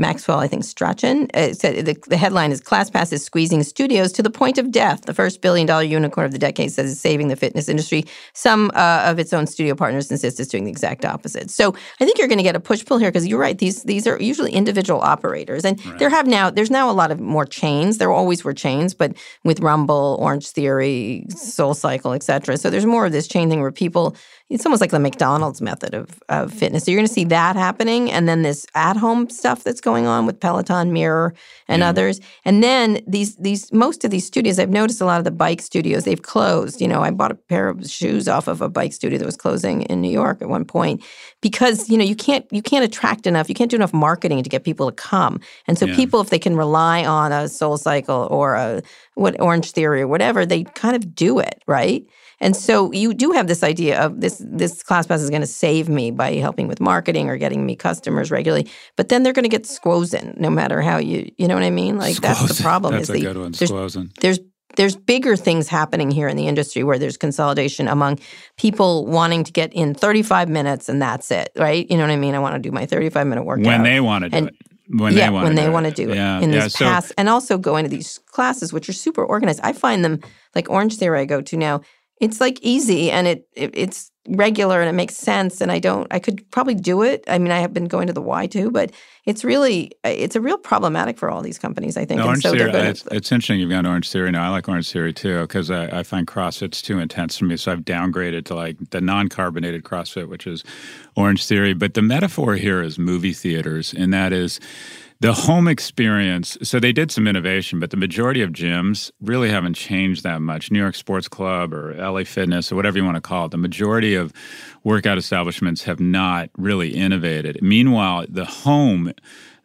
Speaker 1: Maxwell, I think Strachan. It said the, the headline is "ClassPass is squeezing studios to the point of death." The first billion-dollar unicorn of the decade says it's saving the fitness industry. Some uh, of its own studio partners insist it's doing the exact opposite. So I think you're going to get a push-pull here because you're right. These these are usually individual operators, and there have now there's now a lot of more chains. There always were chains, but with Rumble, Orange Theory, Soul Cycle, etc. So there's more of this chain thing where people it's almost like the McDonald's method of, of fitness. So you're going to see that happening, and then this at-home stuff that's going on with Peloton, Mirror, and others. And then these these most of these studios, I've noticed a lot of the bike studios they've closed. You know, I bought a pair of shoes off of a bike studio that was closing in New York at one point because you know you can't you can't attract enough, you can't do enough marketing to get people to come. And so
Speaker 2: Yeah.
Speaker 1: people, if they can rely on a Soul Cycle or a what Orange Theory or whatever, they kind of do it right. And so you do have this idea of this this ClassPass is going to save me by helping with marketing or getting me customers regularly. But then they're going to get squozen no matter how you you know what I mean? Like that's the problem.
Speaker 2: That's
Speaker 1: is
Speaker 2: a
Speaker 1: the,
Speaker 2: good one,
Speaker 1: there's,
Speaker 2: Squozen.
Speaker 1: there's there's bigger things happening here in the industry where there's consolidation among people wanting to get in 35 minutes and that's it, right? You know what I mean? I want to do my 35 minute workout.
Speaker 2: when they want to do
Speaker 1: And-
Speaker 2: it. When
Speaker 1: yeah,
Speaker 2: they want
Speaker 1: when
Speaker 2: to
Speaker 1: they
Speaker 2: do
Speaker 1: want to
Speaker 2: it.
Speaker 1: do it
Speaker 2: Yeah,
Speaker 1: in
Speaker 2: yeah.
Speaker 1: these
Speaker 2: So
Speaker 1: and also go into these classes, which are super organized. I find them like Orange Theory. I go to now. It's like easy and it, it it's regular and it makes sense. And I don't. I could probably do it. I mean, I have been going to the Y too, but it's really uh, it's a real problematic for all these companies. I think.
Speaker 2: No, Orange
Speaker 1: so
Speaker 2: Theory,
Speaker 1: they're uh,
Speaker 2: it's, it's interesting you've gone to Orange Theory now. I like Orange Theory too because I, I find CrossFit's too intense for me. So I've downgraded to like the non carbonated CrossFit, which is Orange Theory. But the metaphor here is movie theaters, and that is the home experience. So they did some innovation, but the majority of gyms really haven't changed that much. New York Sports Club or LA Fitness or whatever you want to call it, the majority of workout establishments have not really innovated. Meanwhile, the home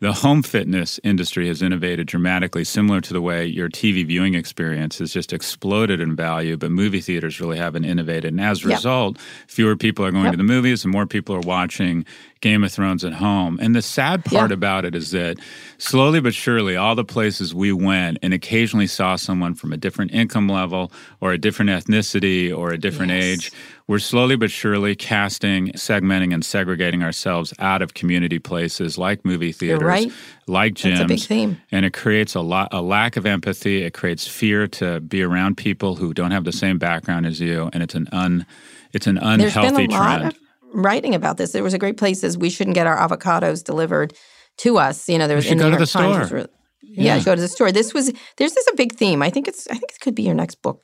Speaker 2: the home fitness industry has innovated dramatically, similar to the way your TV viewing experience has just exploded in value, but movie theaters really haven't innovated. And as a
Speaker 1: Yep.
Speaker 2: result, fewer people are going
Speaker 1: Yep.
Speaker 2: to the movies and more people are watching Game of Thrones at home. And the sad part
Speaker 1: Yeah.
Speaker 2: about it is that slowly but surely, all the places we went and occasionally saw someone from a different income level or a different ethnicity or a different
Speaker 1: Yes.
Speaker 2: age, we're slowly but surely casting, segmenting, and segregating ourselves out of community places like movie theaters,
Speaker 1: right.
Speaker 2: like gyms.
Speaker 1: That's a big theme.
Speaker 2: And it creates a lot, a lack of empathy. It creates fear to be around people who don't have the same background as you, and it's an un, it's an unhealthy
Speaker 1: been a lot
Speaker 2: trend.
Speaker 1: of writing about this. There was a great place says we shouldn't get our avocados delivered to us. You know, there was in the
Speaker 2: go
Speaker 1: New
Speaker 2: to
Speaker 1: York
Speaker 2: the
Speaker 1: Times really- yeah. go to the store. This was there's this a big theme. I think it's I think it could be your next book,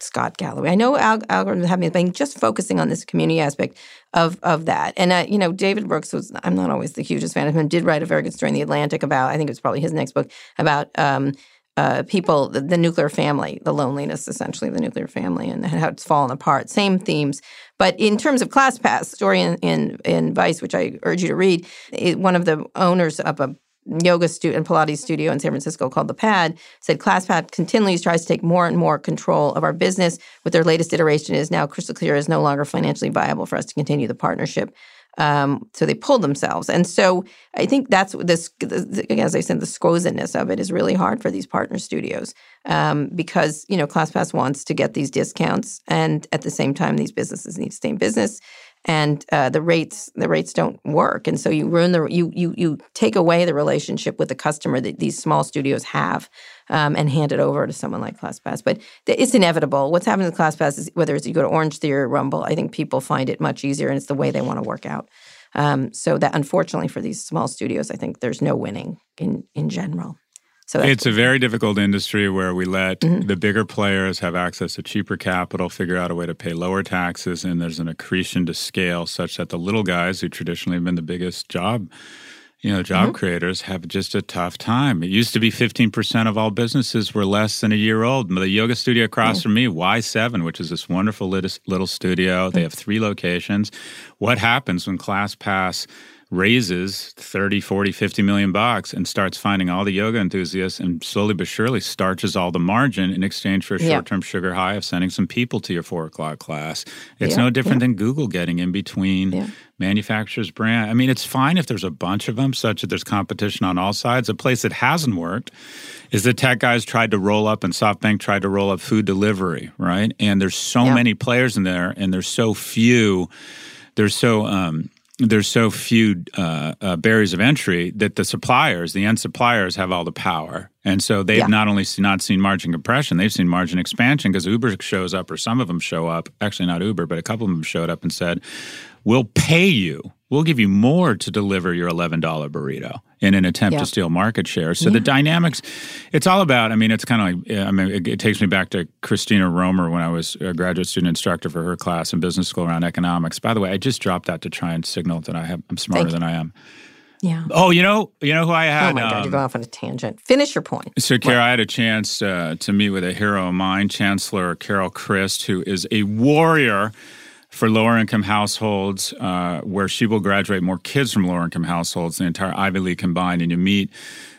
Speaker 1: Scott Galloway. I know al- algorithms have me been just focusing on this community aspect of of that. And uh, you know, David Brooks was I'm not always the hugest fan of him. Did write a very good story in the Atlantic about I think it was probably his next book about. Um, uh, people, the, the nuclear family, the loneliness essentially the nuclear family, and how it's fallen apart. Same themes, but in terms of ClassPass, story in, in, in Vice, which I urge you to read, it, one of the owners of a yoga studio and Pilates studio in San Francisco called The Pad said ClassPass continually tries to take more and more control of our business. With their latest iteration, it is now crystal clear is no longer financially viable for us to continue the partnership. Um, so they pulled themselves, and so I think that's this. the- As I said, the squozenness of it is really hard for these partner studios um, because you know ClassPass wants to get these discounts, and at the same time, these businesses need to stay in business, and uh, the rates the rates don't work, and so you ruin the you you you take away the relationship with the customer that these small studios have, um, and hand it over to someone like ClassPass. But th- it's inevitable. What's happening with ClassPass is whether it's you go to Orange Theory or Rumble, I think people find it much easier, and it's the way they want to work out. Um, so that unfortunately for these small studios, I think there's no winning in in general. So
Speaker 2: It's a very difficult industry where we let
Speaker 1: Mm-hmm.
Speaker 2: the bigger players have access to cheaper capital, figure out a way to pay lower taxes, and there's an accretion to scale such that the little guys who traditionally have been the biggest job, you know, job
Speaker 1: Mm-hmm.
Speaker 2: creators have just a tough time. It used to be 15% of all businesses were less than a year old. The yoga studio across from me, Y7, which is this wonderful little studio, they have three locations. What happens when ClassPass raises 30 40 50 million bucks and starts finding all the yoga enthusiasts and slowly but surely starches all the margin in exchange for a
Speaker 1: Yeah.
Speaker 2: short-term sugar high of sending some people to your four o'clock class it's
Speaker 1: Yeah,
Speaker 2: no different than google getting in between
Speaker 1: Yeah.
Speaker 2: manufacturers brand i mean it's fine if there's a bunch of them such that there's competition on all sides a place that hasn't worked is the tech guys tried to roll up and softbank tried to roll up food delivery right and there's so
Speaker 1: Yeah.
Speaker 2: many players in there and there's so few there's so um, there's so few uh, uh, barriers of entry that the suppliers, the end suppliers, have all the power, and so they've
Speaker 1: Yeah.
Speaker 2: not only se- not seen margin compression, they've seen margin expansion because Uber shows up, or some of them show up. Actually, not Uber, but a couple of them showed up and said, "We'll pay you." We'll give you more to deliver your $11 burrito in an attempt
Speaker 1: Yeah.
Speaker 2: to steal market share. So the dynamics, it's all about, I mean, it's kind of like, I mean, it, it takes me back to Christina Romer when I was a graduate student instructor for her class in business school around economics. By the way, I just dropped that to try and signal that I have, I'm smarter
Speaker 1: Thank
Speaker 2: than I am.
Speaker 1: yeah.
Speaker 2: Oh, you know, you know who I
Speaker 1: Oh
Speaker 2: had?
Speaker 1: my God,
Speaker 2: um,
Speaker 1: you're going off on a tangent. Finish your point.
Speaker 2: so, Kara, I had a chance uh, to meet with a hero of mine, Chancellor Carol Christ, who is a warrior for lower income households, uh, where she will graduate more kids from lower income households the entire Ivy League combined. And you meet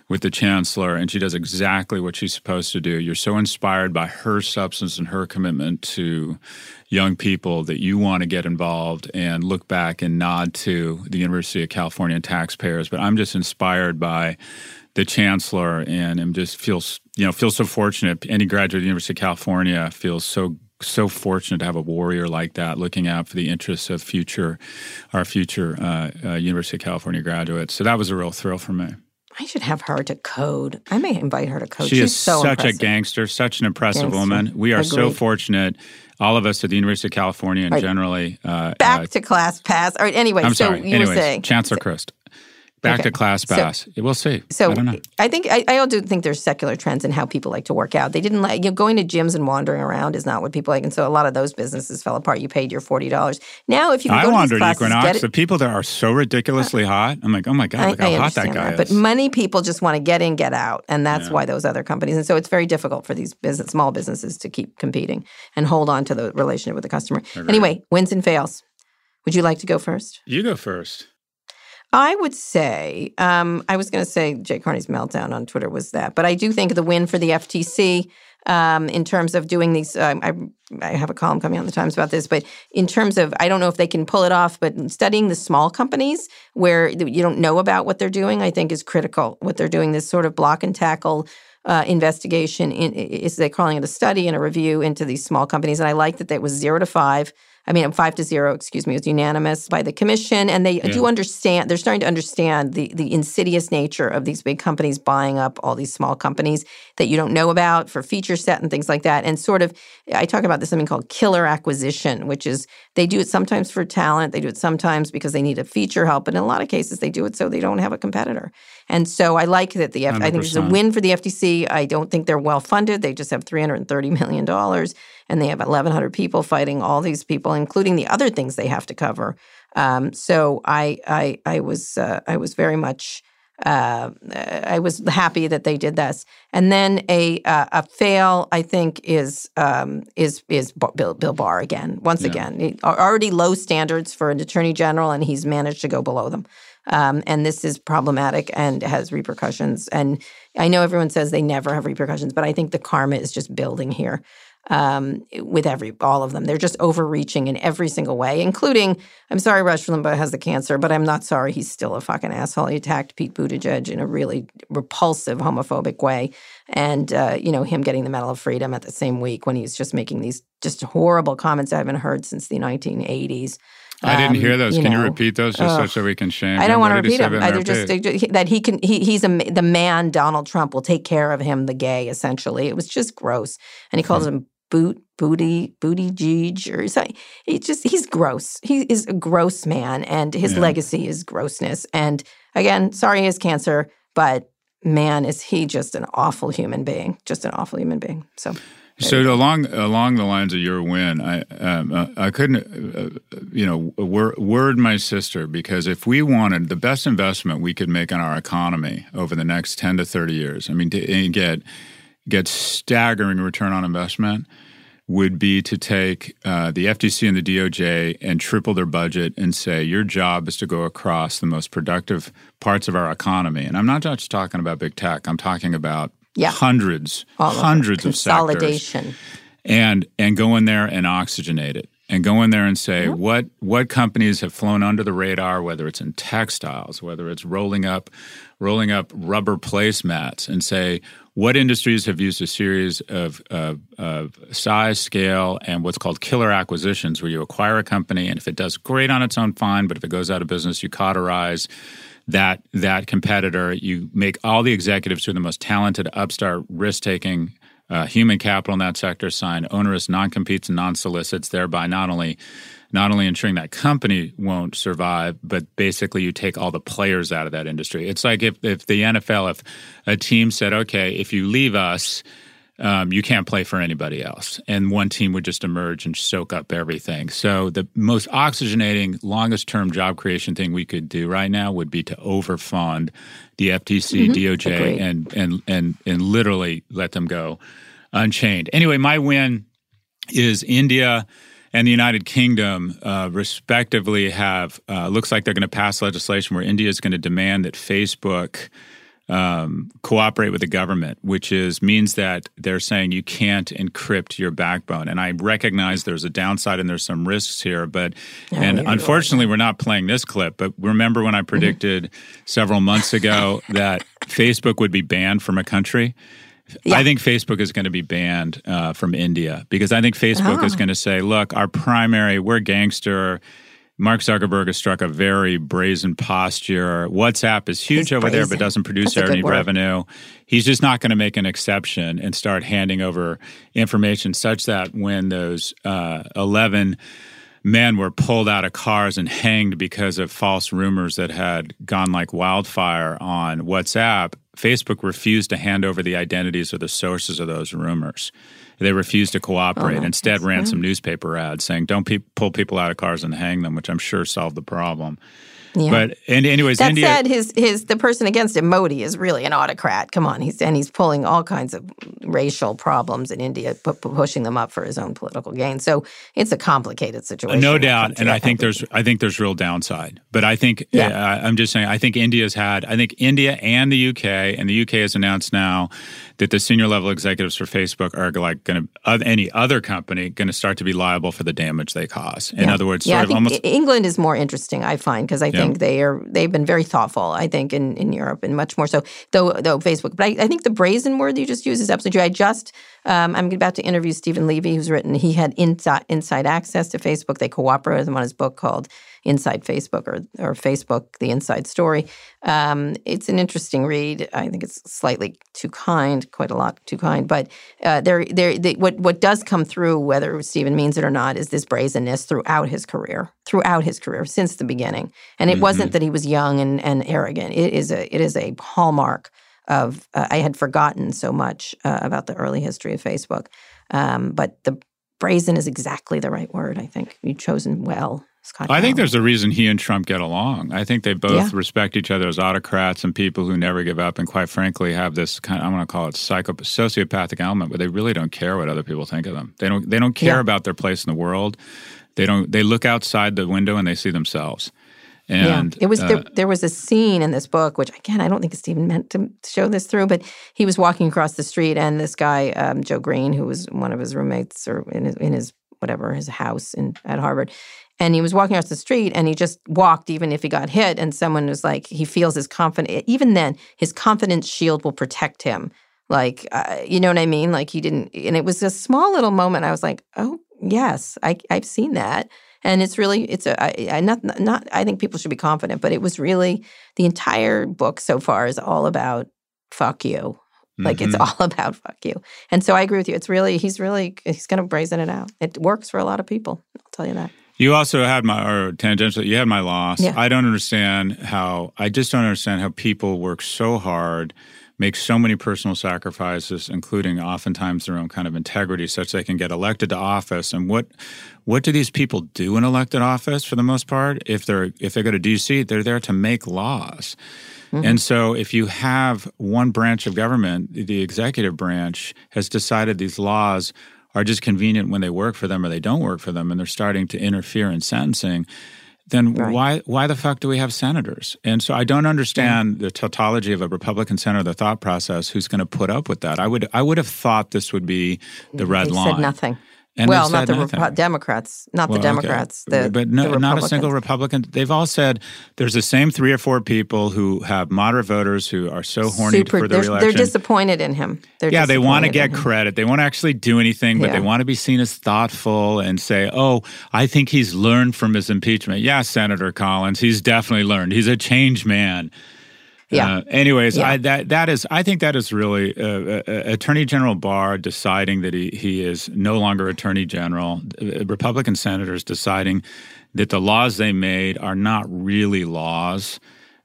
Speaker 2: with the chancellor, and she does exactly what she's supposed to do. You're so inspired by her substance and her commitment to young people that you want to get involved and look back and nod to the University of California taxpayers. But I'm just inspired by the chancellor and am just feels you know feels so fortunate. Any graduate of the University of California feels so so fortunate to have a warrior like that looking out for the interests of future our future uh, uh, University of California graduates. So that was a real thrill for me.
Speaker 1: I should have her to code. I may invite her to code.
Speaker 2: She
Speaker 1: She's
Speaker 2: is
Speaker 1: so
Speaker 2: such
Speaker 1: impressive.
Speaker 2: a gangster, such an impressive
Speaker 1: Gangster.
Speaker 2: woman. We are so fortunate, all of us at the University of California and
Speaker 1: Right.
Speaker 2: generally. Uh,
Speaker 1: Back
Speaker 2: uh,
Speaker 1: to class pass. All right. Anyway,
Speaker 2: I'm
Speaker 1: so
Speaker 2: sorry.
Speaker 1: you
Speaker 2: Anyways,
Speaker 1: were saying
Speaker 2: Chancellor Christ. Back
Speaker 1: Okay.
Speaker 2: to class
Speaker 1: So-
Speaker 2: pass. we'll see.
Speaker 1: So
Speaker 2: I don't know.
Speaker 1: I think I, I do think there's secular trends in how people like to work out. They didn't like you know, going to gyms and wandering around is not what people like, and so a lot of those businesses fell apart. You paid your forty dollars. Now, if you can
Speaker 2: I
Speaker 1: go to
Speaker 2: wandered
Speaker 1: these classes,
Speaker 2: Equinox. The people there are so ridiculously uh, hot. I'm like, oh my god,
Speaker 1: I,
Speaker 2: look how
Speaker 1: I
Speaker 2: hot that guy
Speaker 1: that,
Speaker 2: is.
Speaker 1: but money people just want to get in, get out, and that's why those other companies. And so it's very difficult for these business, small businesses to keep competing and hold on to the relationship with the customer. Anyway, wins and fails. Would you like to go first?
Speaker 2: you go first.
Speaker 1: I would say, um, I was going to say Jay Carney's meltdown on Twitter was that, but I do think the win for the FTC um, in terms of doing these. Um, I, I have a column coming out in the Times about this, but in terms of, I don't know if they can pull it off, but studying the small companies where you don't know about what they're doing, I think is critical. What they're doing, this sort of block and tackle. Uh, investigation in, is they're calling it a study and a review into these small companies, and I like that that was zero to five I mean, five to zero, excuse me, was unanimous by the commission. And they yeah. do understand, they're starting to understand the, the insidious nature of these big companies buying up all these small companies that you don't know about for feature set and things like that. And sort of, I talk about this something called killer acquisition, which is they do it sometimes for talent, they do it sometimes because they need a feature help. But in a lot of cases, they do it so they don't have a competitor. And so I like that the, F- I think it's a win for the FTC. I don't think they're well funded. They just have $330 million and they have 1,100 people fighting all these people, including the other things they have to cover. Um, so I, I, I was, uh, I was very much, uh, I was happy that they did this. And then a uh, a fail, I think, is um, is is Bill, Bill Barr again. Once yeah. again, already low standards for an attorney general, and he's managed to go below them. Um, and this is problematic and has repercussions. And I know everyone says they never have repercussions, but I think the karma is just building here um, with every all of them. They're just overreaching in every single way, including I'm sorry Rush Limbaugh has the cancer, but I'm not sorry he's still a fucking asshole. He attacked Pete Buttigieg in a really repulsive homophobic way, and uh, you know him getting the Medal of Freedom at the same week when he's just making these just horrible comments I haven't heard since the 1980s.
Speaker 2: I didn't hear um, those. You can know, you repeat those just uh, so we can shame?
Speaker 1: I don't want to repeat them. Either just that he can. He, he's a the man. Donald Trump will take care of him. The gay, essentially. It was just gross, and he calls him boot booty booty Jeej or something. He just he's gross. He is a gross man, and his yeah. legacy is grossness. And again, sorry, he has cancer, but man, is he just an awful human being. Just an awful human being. So.
Speaker 2: So along along the lines of your win, I um, uh, I couldn't uh, you know word, word my sister because if we wanted the best investment we could make in our economy over the next ten to thirty years, I mean to get get staggering return on investment would be to take uh, the FTC and the DOJ and triple their budget and say your job is to go across the most productive parts of our economy. And I'm not just talking about big tech. I'm talking about yeah. hundreds, All hundreds of, of
Speaker 1: consolidation,
Speaker 2: and and go in there and oxygenate it and go in there and say what what companies have flown under the radar, whether it's in textiles, whether it's rolling up rolling up rubber placemats, and say what industries have used a series of, of, of, size, scale, and what's called killer acquisitions, where you acquire a company, and if it does great on its own, fine. But if it goes out of business, you cauterize that that competitor. You make all the executives who are the most talented, upstart, risk taking uh, human capital in that sector sign onerous non competes and non solicits, thereby not only not only ensuring that company won't survive, but basically you take all the players out of that industry. It's like if, if the NFL, if a team said, okay, if you leave us, um, you can't play for anybody else. And one team would just emerge and soak up everything. So the most oxygenating, longest term job creation thing we could do right now would be to overfund the FTC, mm-hmm. DOJ, and, and and and literally let them go unchained. Anyway, my win is India and the United Kingdom, uh, respectively, have uh, looks like they're going to pass legislation where India is going to demand that Facebook um, cooperate with the government, which is means that they're saying you can't encrypt your backbone. And I recognize there's a downside and there's some risks here, but and unfortunately, we're not playing this clip. But remember when I mm-hmm. predicted mm-hmm. several months ago that Facebook would be banned from a country? Yeah. I think Facebook is going to be banned uh, from India because I think Facebook is going to say, look, our primary, we're gangster. Mark Zuckerberg has struck a very brazen posture. WhatsApp is huge He's over brazen. there, but doesn't produce any revenue. He's just not going to make an exception and start handing over information such that when those uh, 11 men were pulled out of cars and hanged because of false rumors that had gone like wildfire on WhatsApp, Facebook refused to hand over the identities or the sources of those rumors. They refused to cooperate. Oh, Instead, ran some newspaper ads saying, "Don't pe- pull people out of cars and hang them," which I'm sure solved the problem. Yeah. But and anyways,
Speaker 1: that
Speaker 2: India,
Speaker 1: said, his his the person against him, Modi, is really an autocrat. Come on, he's and he's pulling all kinds of racial problems in India, pu- pushing them up for his own political gain. So it's a complicated situation.
Speaker 2: No doubt, and I think there's I think there's real downside. But I think yeah. uh, I'm just saying I think India's had I think India and the UK and the UK has announced now that the senior level executives for Facebook are like going to uh, any other company going to start to be liable for the damage they cause. In
Speaker 1: yeah.
Speaker 2: other words,
Speaker 1: yeah,
Speaker 2: sort of almost
Speaker 1: England is more interesting. I find because I yeah. think they are they've been very thoughtful. I think in, in Europe and much more so though though Facebook. But I, I think the brazen word you just used is absolutely true. I just um, I'm about to interview Steven Levy, who's written he had inside inside access to Facebook. They cooperated with him on his book called Inside Facebook or, or Facebook, The Inside Story. Um, it's an interesting read. I think it's slightly too kind, quite a lot too kind. But uh, there, there, they, what what does come through, whether Steven means it or not, is this brazenness throughout his career, throughout his career since the beginning. And it mm-hmm. wasn't that he was young and, and arrogant. It is a it is a hallmark of. Uh, I had forgotten so much uh, about the early history of Facebook, um, but the brazen is exactly the right word. I think you've chosen well.
Speaker 2: Scott. I think there's a reason he and Trump get along. I think they both yeah. respect each other as autocrats and people who never give up, and quite frankly, have this kind. Of, I want to call it psycho sociopathic element, where they really don't care what other people think of them. They don't. They don't care yeah. about their place in the world. They don't. They look outside the window and they see themselves. And,
Speaker 1: yeah, it was uh, there, there, was a scene in this book, which again I don't think Steven meant to show this through, but he was walking across the street, and this guy um, Joe Green, who was one of his roommates or in his, in his whatever his house in at Harvard, and he was walking across the street and he just walked even if he got hit and someone was like he feels his confidence even then his confidence shield will protect him. Like uh, you know what i mean? Like he didn't and it was a small little moment. I was like oh yes I, i've seen that and it's really it's a I, I not not i think people should be confident but it was really the entire book so far is all about fuck you like mm-hmm. it's all about fuck you and so i agree with you it's really he's really he's going to brazen it out it works for a lot of people i'll tell you that
Speaker 2: you also had my, or tangentially, you had my loss. Yeah. I don't understand how, I just don't understand how people work so hard, make so many personal sacrifices, including oftentimes their own kind of integrity, such they can get elected to office. And what, what do these people do in elected office for the most part? If they're, if they go to DC, they're there to make laws. Mm-hmm. And so, if you have one branch of government, the executive branch, has decided these laws are just convenient when they work for them or they don't work for them and they're starting to interfere in sentencing then right. why why the fuck do we have senators? And so I don't understand yeah. the tautology of a Republican senator, the thought process, who's going to put up with that. I would I would have thought this would be the red
Speaker 1: they
Speaker 2: line.
Speaker 1: Said nothing. And well, not the Repu- Democrats, not well, the Democrats, okay. the,
Speaker 2: but no,
Speaker 1: the
Speaker 2: not a single Republican. They've all said there's the same three or four people who have moderate voters who are so horny Super, for the
Speaker 1: they're,
Speaker 2: reelection.
Speaker 1: They're disappointed in him. They're
Speaker 2: yeah, they want to get credit. They won't actually do anything, but yeah. they want to be seen as thoughtful and say, "Oh, I think he's learned from his impeachment." Yeah, Senator Collins, he's definitely learned. He's a change man.
Speaker 1: Yeah.
Speaker 2: Uh, anyways, yeah. I, that that is I think that is really uh, uh, Attorney General Barr deciding that he he is no longer Attorney General. Uh, Republican senators deciding that the laws they made are not really laws.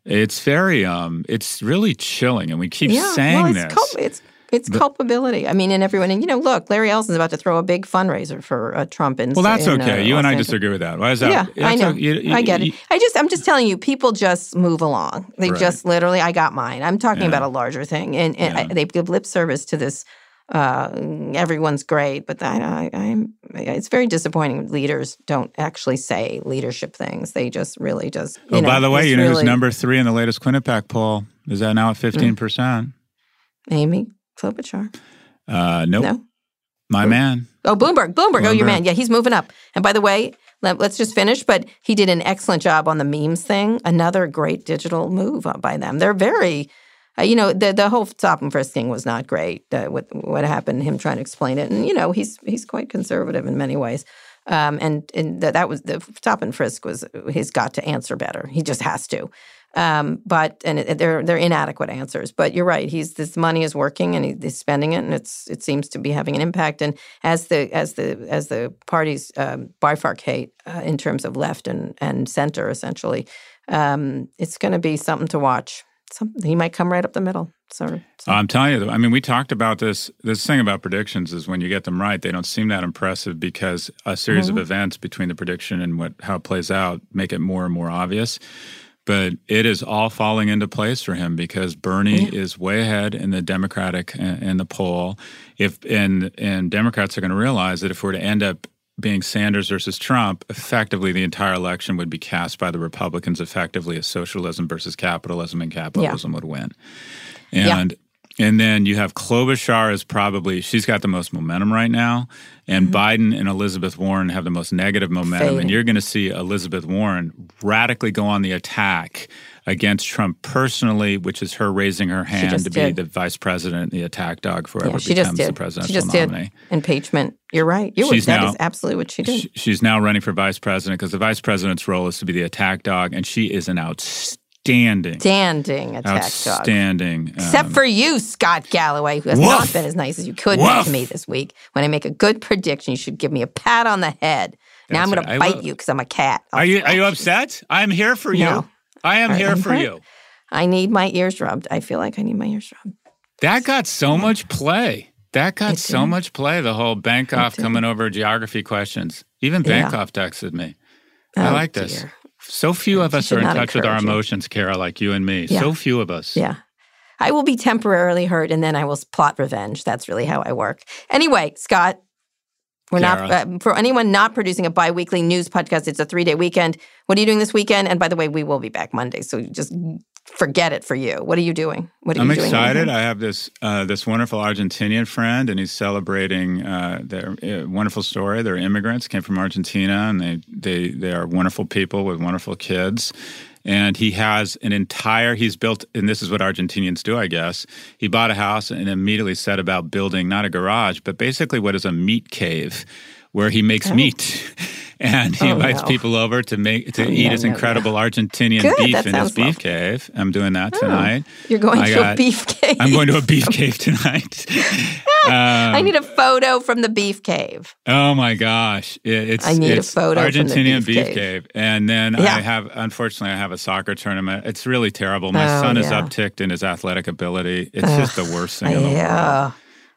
Speaker 2: It's very um it's really chilling, and we keep
Speaker 1: yeah,
Speaker 2: saying
Speaker 1: well,
Speaker 2: this.
Speaker 1: Com- it's it's but, culpability. I mean, and everyone, and you know, look, Larry Ellison's about to throw a big fundraiser for uh, Trump. In,
Speaker 2: well, that's
Speaker 1: in,
Speaker 2: okay.
Speaker 1: Uh,
Speaker 2: you and I disagree with that. Why is that?
Speaker 1: Yeah, I know. A, you, you, I get it. I just, I'm just telling you, people just move along. They right. just literally, I got mine. I'm talking yeah. about a larger thing, and, and yeah. I, they give lip service to this. Uh, everyone's great, but I, I, I'm. It's very disappointing. Leaders don't actually say leadership things. They just really just.
Speaker 2: Oh,
Speaker 1: know,
Speaker 2: by the way, you know really, who's number three in the latest Quinnipiac poll? Is that now at fifteen percent?
Speaker 1: Amy Klobuchar.
Speaker 2: Uh, nope. No. My man.
Speaker 1: Oh, Bloomberg. Bloomberg. Bloomberg. Oh, your man. Yeah, he's moving up. And by the way, let, us just finish. But he did an excellent job on the memes thing. Another great digital move by them. They're very, uh, you know, the the whole stop and frisk thing was not great. Uh, with what happened, him trying to explain it, and you know, he's he's quite conservative in many ways. Um, and and that, that was the stop and frisk was he's got to answer better. He just has to. Um, but and it, they're they're inadequate answers. But you're right. He's this money is working and he, he's spending it, and it's it seems to be having an impact. And as the as the as the parties um, bifurcate uh, in terms of left and and center, essentially, um, it's going to be something to watch. Something he might come right up the middle. So,
Speaker 2: so. I'm telling you, I mean, we talked about this. This thing about predictions is when you get them right, they don't seem that impressive because a series mm-hmm. of events between the prediction and what how it plays out make it more and more obvious. But it is all falling into place for him because Bernie yeah. is way ahead in the Democratic uh, in the poll. If and and Democrats are going to realize that if we're to end up being Sanders versus Trump, effectively the entire election would be cast by the Republicans effectively as socialism versus capitalism, and capitalism yeah. would win. And yeah. And then you have Klobuchar is probably she's got the most momentum right now, and mm-hmm. Biden and Elizabeth Warren have the most negative momentum. Fading. And you're going to see Elizabeth Warren radically go on the attack against Trump personally, which is her raising her hand to did. be the vice president, the attack dog for whoever yeah, becomes the presidential
Speaker 1: she just
Speaker 2: nominee.
Speaker 1: Did impeachment. You're right. You're she's that now, is absolutely what she did.
Speaker 2: She's now running for vice president because the vice president's role is to be the attack dog, and she is an outstanding outstanding,
Speaker 1: outstanding attack
Speaker 2: outstanding,
Speaker 1: dog. Except um, for you, Scott Galloway, who has woof, not been as nice as you could woof. be to me this week. When I make a good prediction, you should give me a pat on the head. Now I'm going to bite you because I'm a cat.
Speaker 2: I'll are you are you upset? I'm here for you. No. I am here I'm for hurt. you.
Speaker 1: I need my ears rubbed. I feel like I need my ears rubbed.
Speaker 2: That got so much play. That got so much play. The whole Bankoff coming over geography questions. Even Bankoff yeah. texted me. I oh, like this. Dear. So few of us are in touch with our emotions, Kara, like you and me. Yeah. So few of us.
Speaker 1: Yeah. I will be temporarily hurt and then I will plot revenge. That's really how I work. Anyway, Scott, we're not, uh, for anyone not producing a bi weekly news podcast, it's a three day weekend. What are you doing this weekend? And by the way, we will be back Monday. So just forget it for you. What are you doing? What are
Speaker 2: I'm
Speaker 1: you doing?
Speaker 2: I'm excited. I have this uh, this wonderful Argentinian friend, and he's celebrating uh, their uh, wonderful story. They're immigrants, came from Argentina, and they they they are wonderful people with wonderful kids. And he has an entire, he's built, and this is what Argentinians do, I guess. He bought a house and immediately set about building not a garage, but basically what is a meat cave where he makes oh. meat. and he oh, invites no. people over to make to oh, eat his incredible no. Argentinian Good, beef in his beef cave. I'm doing that oh, tonight.
Speaker 1: You're going I to got, a beef cave.
Speaker 2: I'm going to a beef cave tonight.
Speaker 1: um, I need a photo from the beef cave.
Speaker 2: Oh my gosh, it, it's
Speaker 1: I need
Speaker 2: it's
Speaker 1: a photo from the
Speaker 2: Argentinian
Speaker 1: beef,
Speaker 2: beef
Speaker 1: cave.
Speaker 2: cave. and then yeah. I have unfortunately I have a soccer tournament. It's really terrible. My oh, son is upticked in his athletic ability. It's Ugh, just the worst thing in the yeah. world.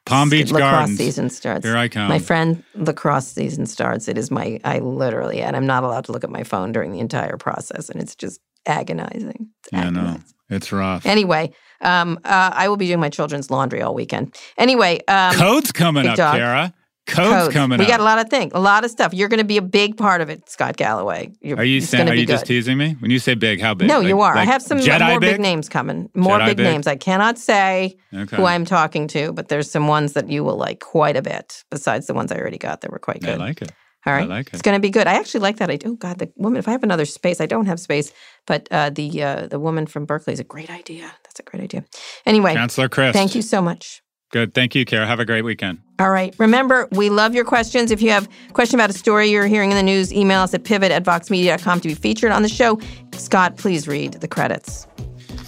Speaker 2: Palm Beach
Speaker 1: lacrosse
Speaker 2: Gardens.
Speaker 1: season starts.
Speaker 2: Here I come.
Speaker 1: My friend, lacrosse season starts. It is my, I literally, and I'm not allowed to look at my phone during the entire process, and it's just agonizing. It's
Speaker 2: yeah, agonizing. no, it's rough.
Speaker 1: Anyway, um, uh, I will be doing my children's laundry all weekend. Anyway, um,
Speaker 2: code's coming up, dog. Kara. Code's, coming
Speaker 1: we
Speaker 2: up.
Speaker 1: got a lot of things, a lot of stuff. You're going to be a big part of it, Scott Galloway. You're,
Speaker 2: are you saying, are you good. just teasing me? When you say big, how big?
Speaker 1: No,
Speaker 2: like,
Speaker 1: you are.
Speaker 2: Like
Speaker 1: I have some
Speaker 2: Jedi
Speaker 1: more
Speaker 2: big?
Speaker 1: big names coming. More big,
Speaker 2: big?
Speaker 1: names. I cannot say
Speaker 2: okay.
Speaker 1: who I'm talking to, but there's some ones that you will like quite a bit besides the ones I already got that were quite good.
Speaker 2: I like it.
Speaker 1: All right.
Speaker 2: I like it.
Speaker 1: It's going to be good. I actually like that. I do. Oh God, the woman. If I have another space, I don't have space. But uh, the uh, the woman from Berkeley is a great idea. That's a great idea. Anyway,
Speaker 2: Chancellor Christ.
Speaker 1: Thank you so much.
Speaker 2: Good. Thank you, Kara. Have a great weekend.
Speaker 1: All right. Remember, we love your questions. If you have a question about a story you're hearing in the news, email us at pivot at voxmedia.com to be featured on the show. Scott, please read the credits.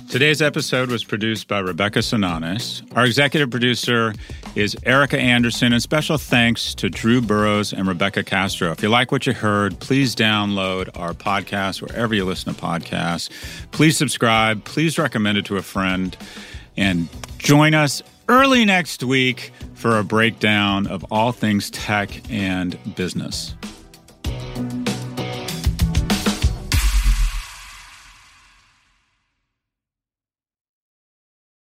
Speaker 2: Today's episode was produced by Rebecca Sananes. Our executive producer is Erica Anderson, and special thanks to Drew Burrows and Rebecca Castro. If you like what you heard, please download our podcast wherever you listen to podcasts. Please subscribe. Please recommend it to a friend. And join us early next week for a breakdown of all things tech and business.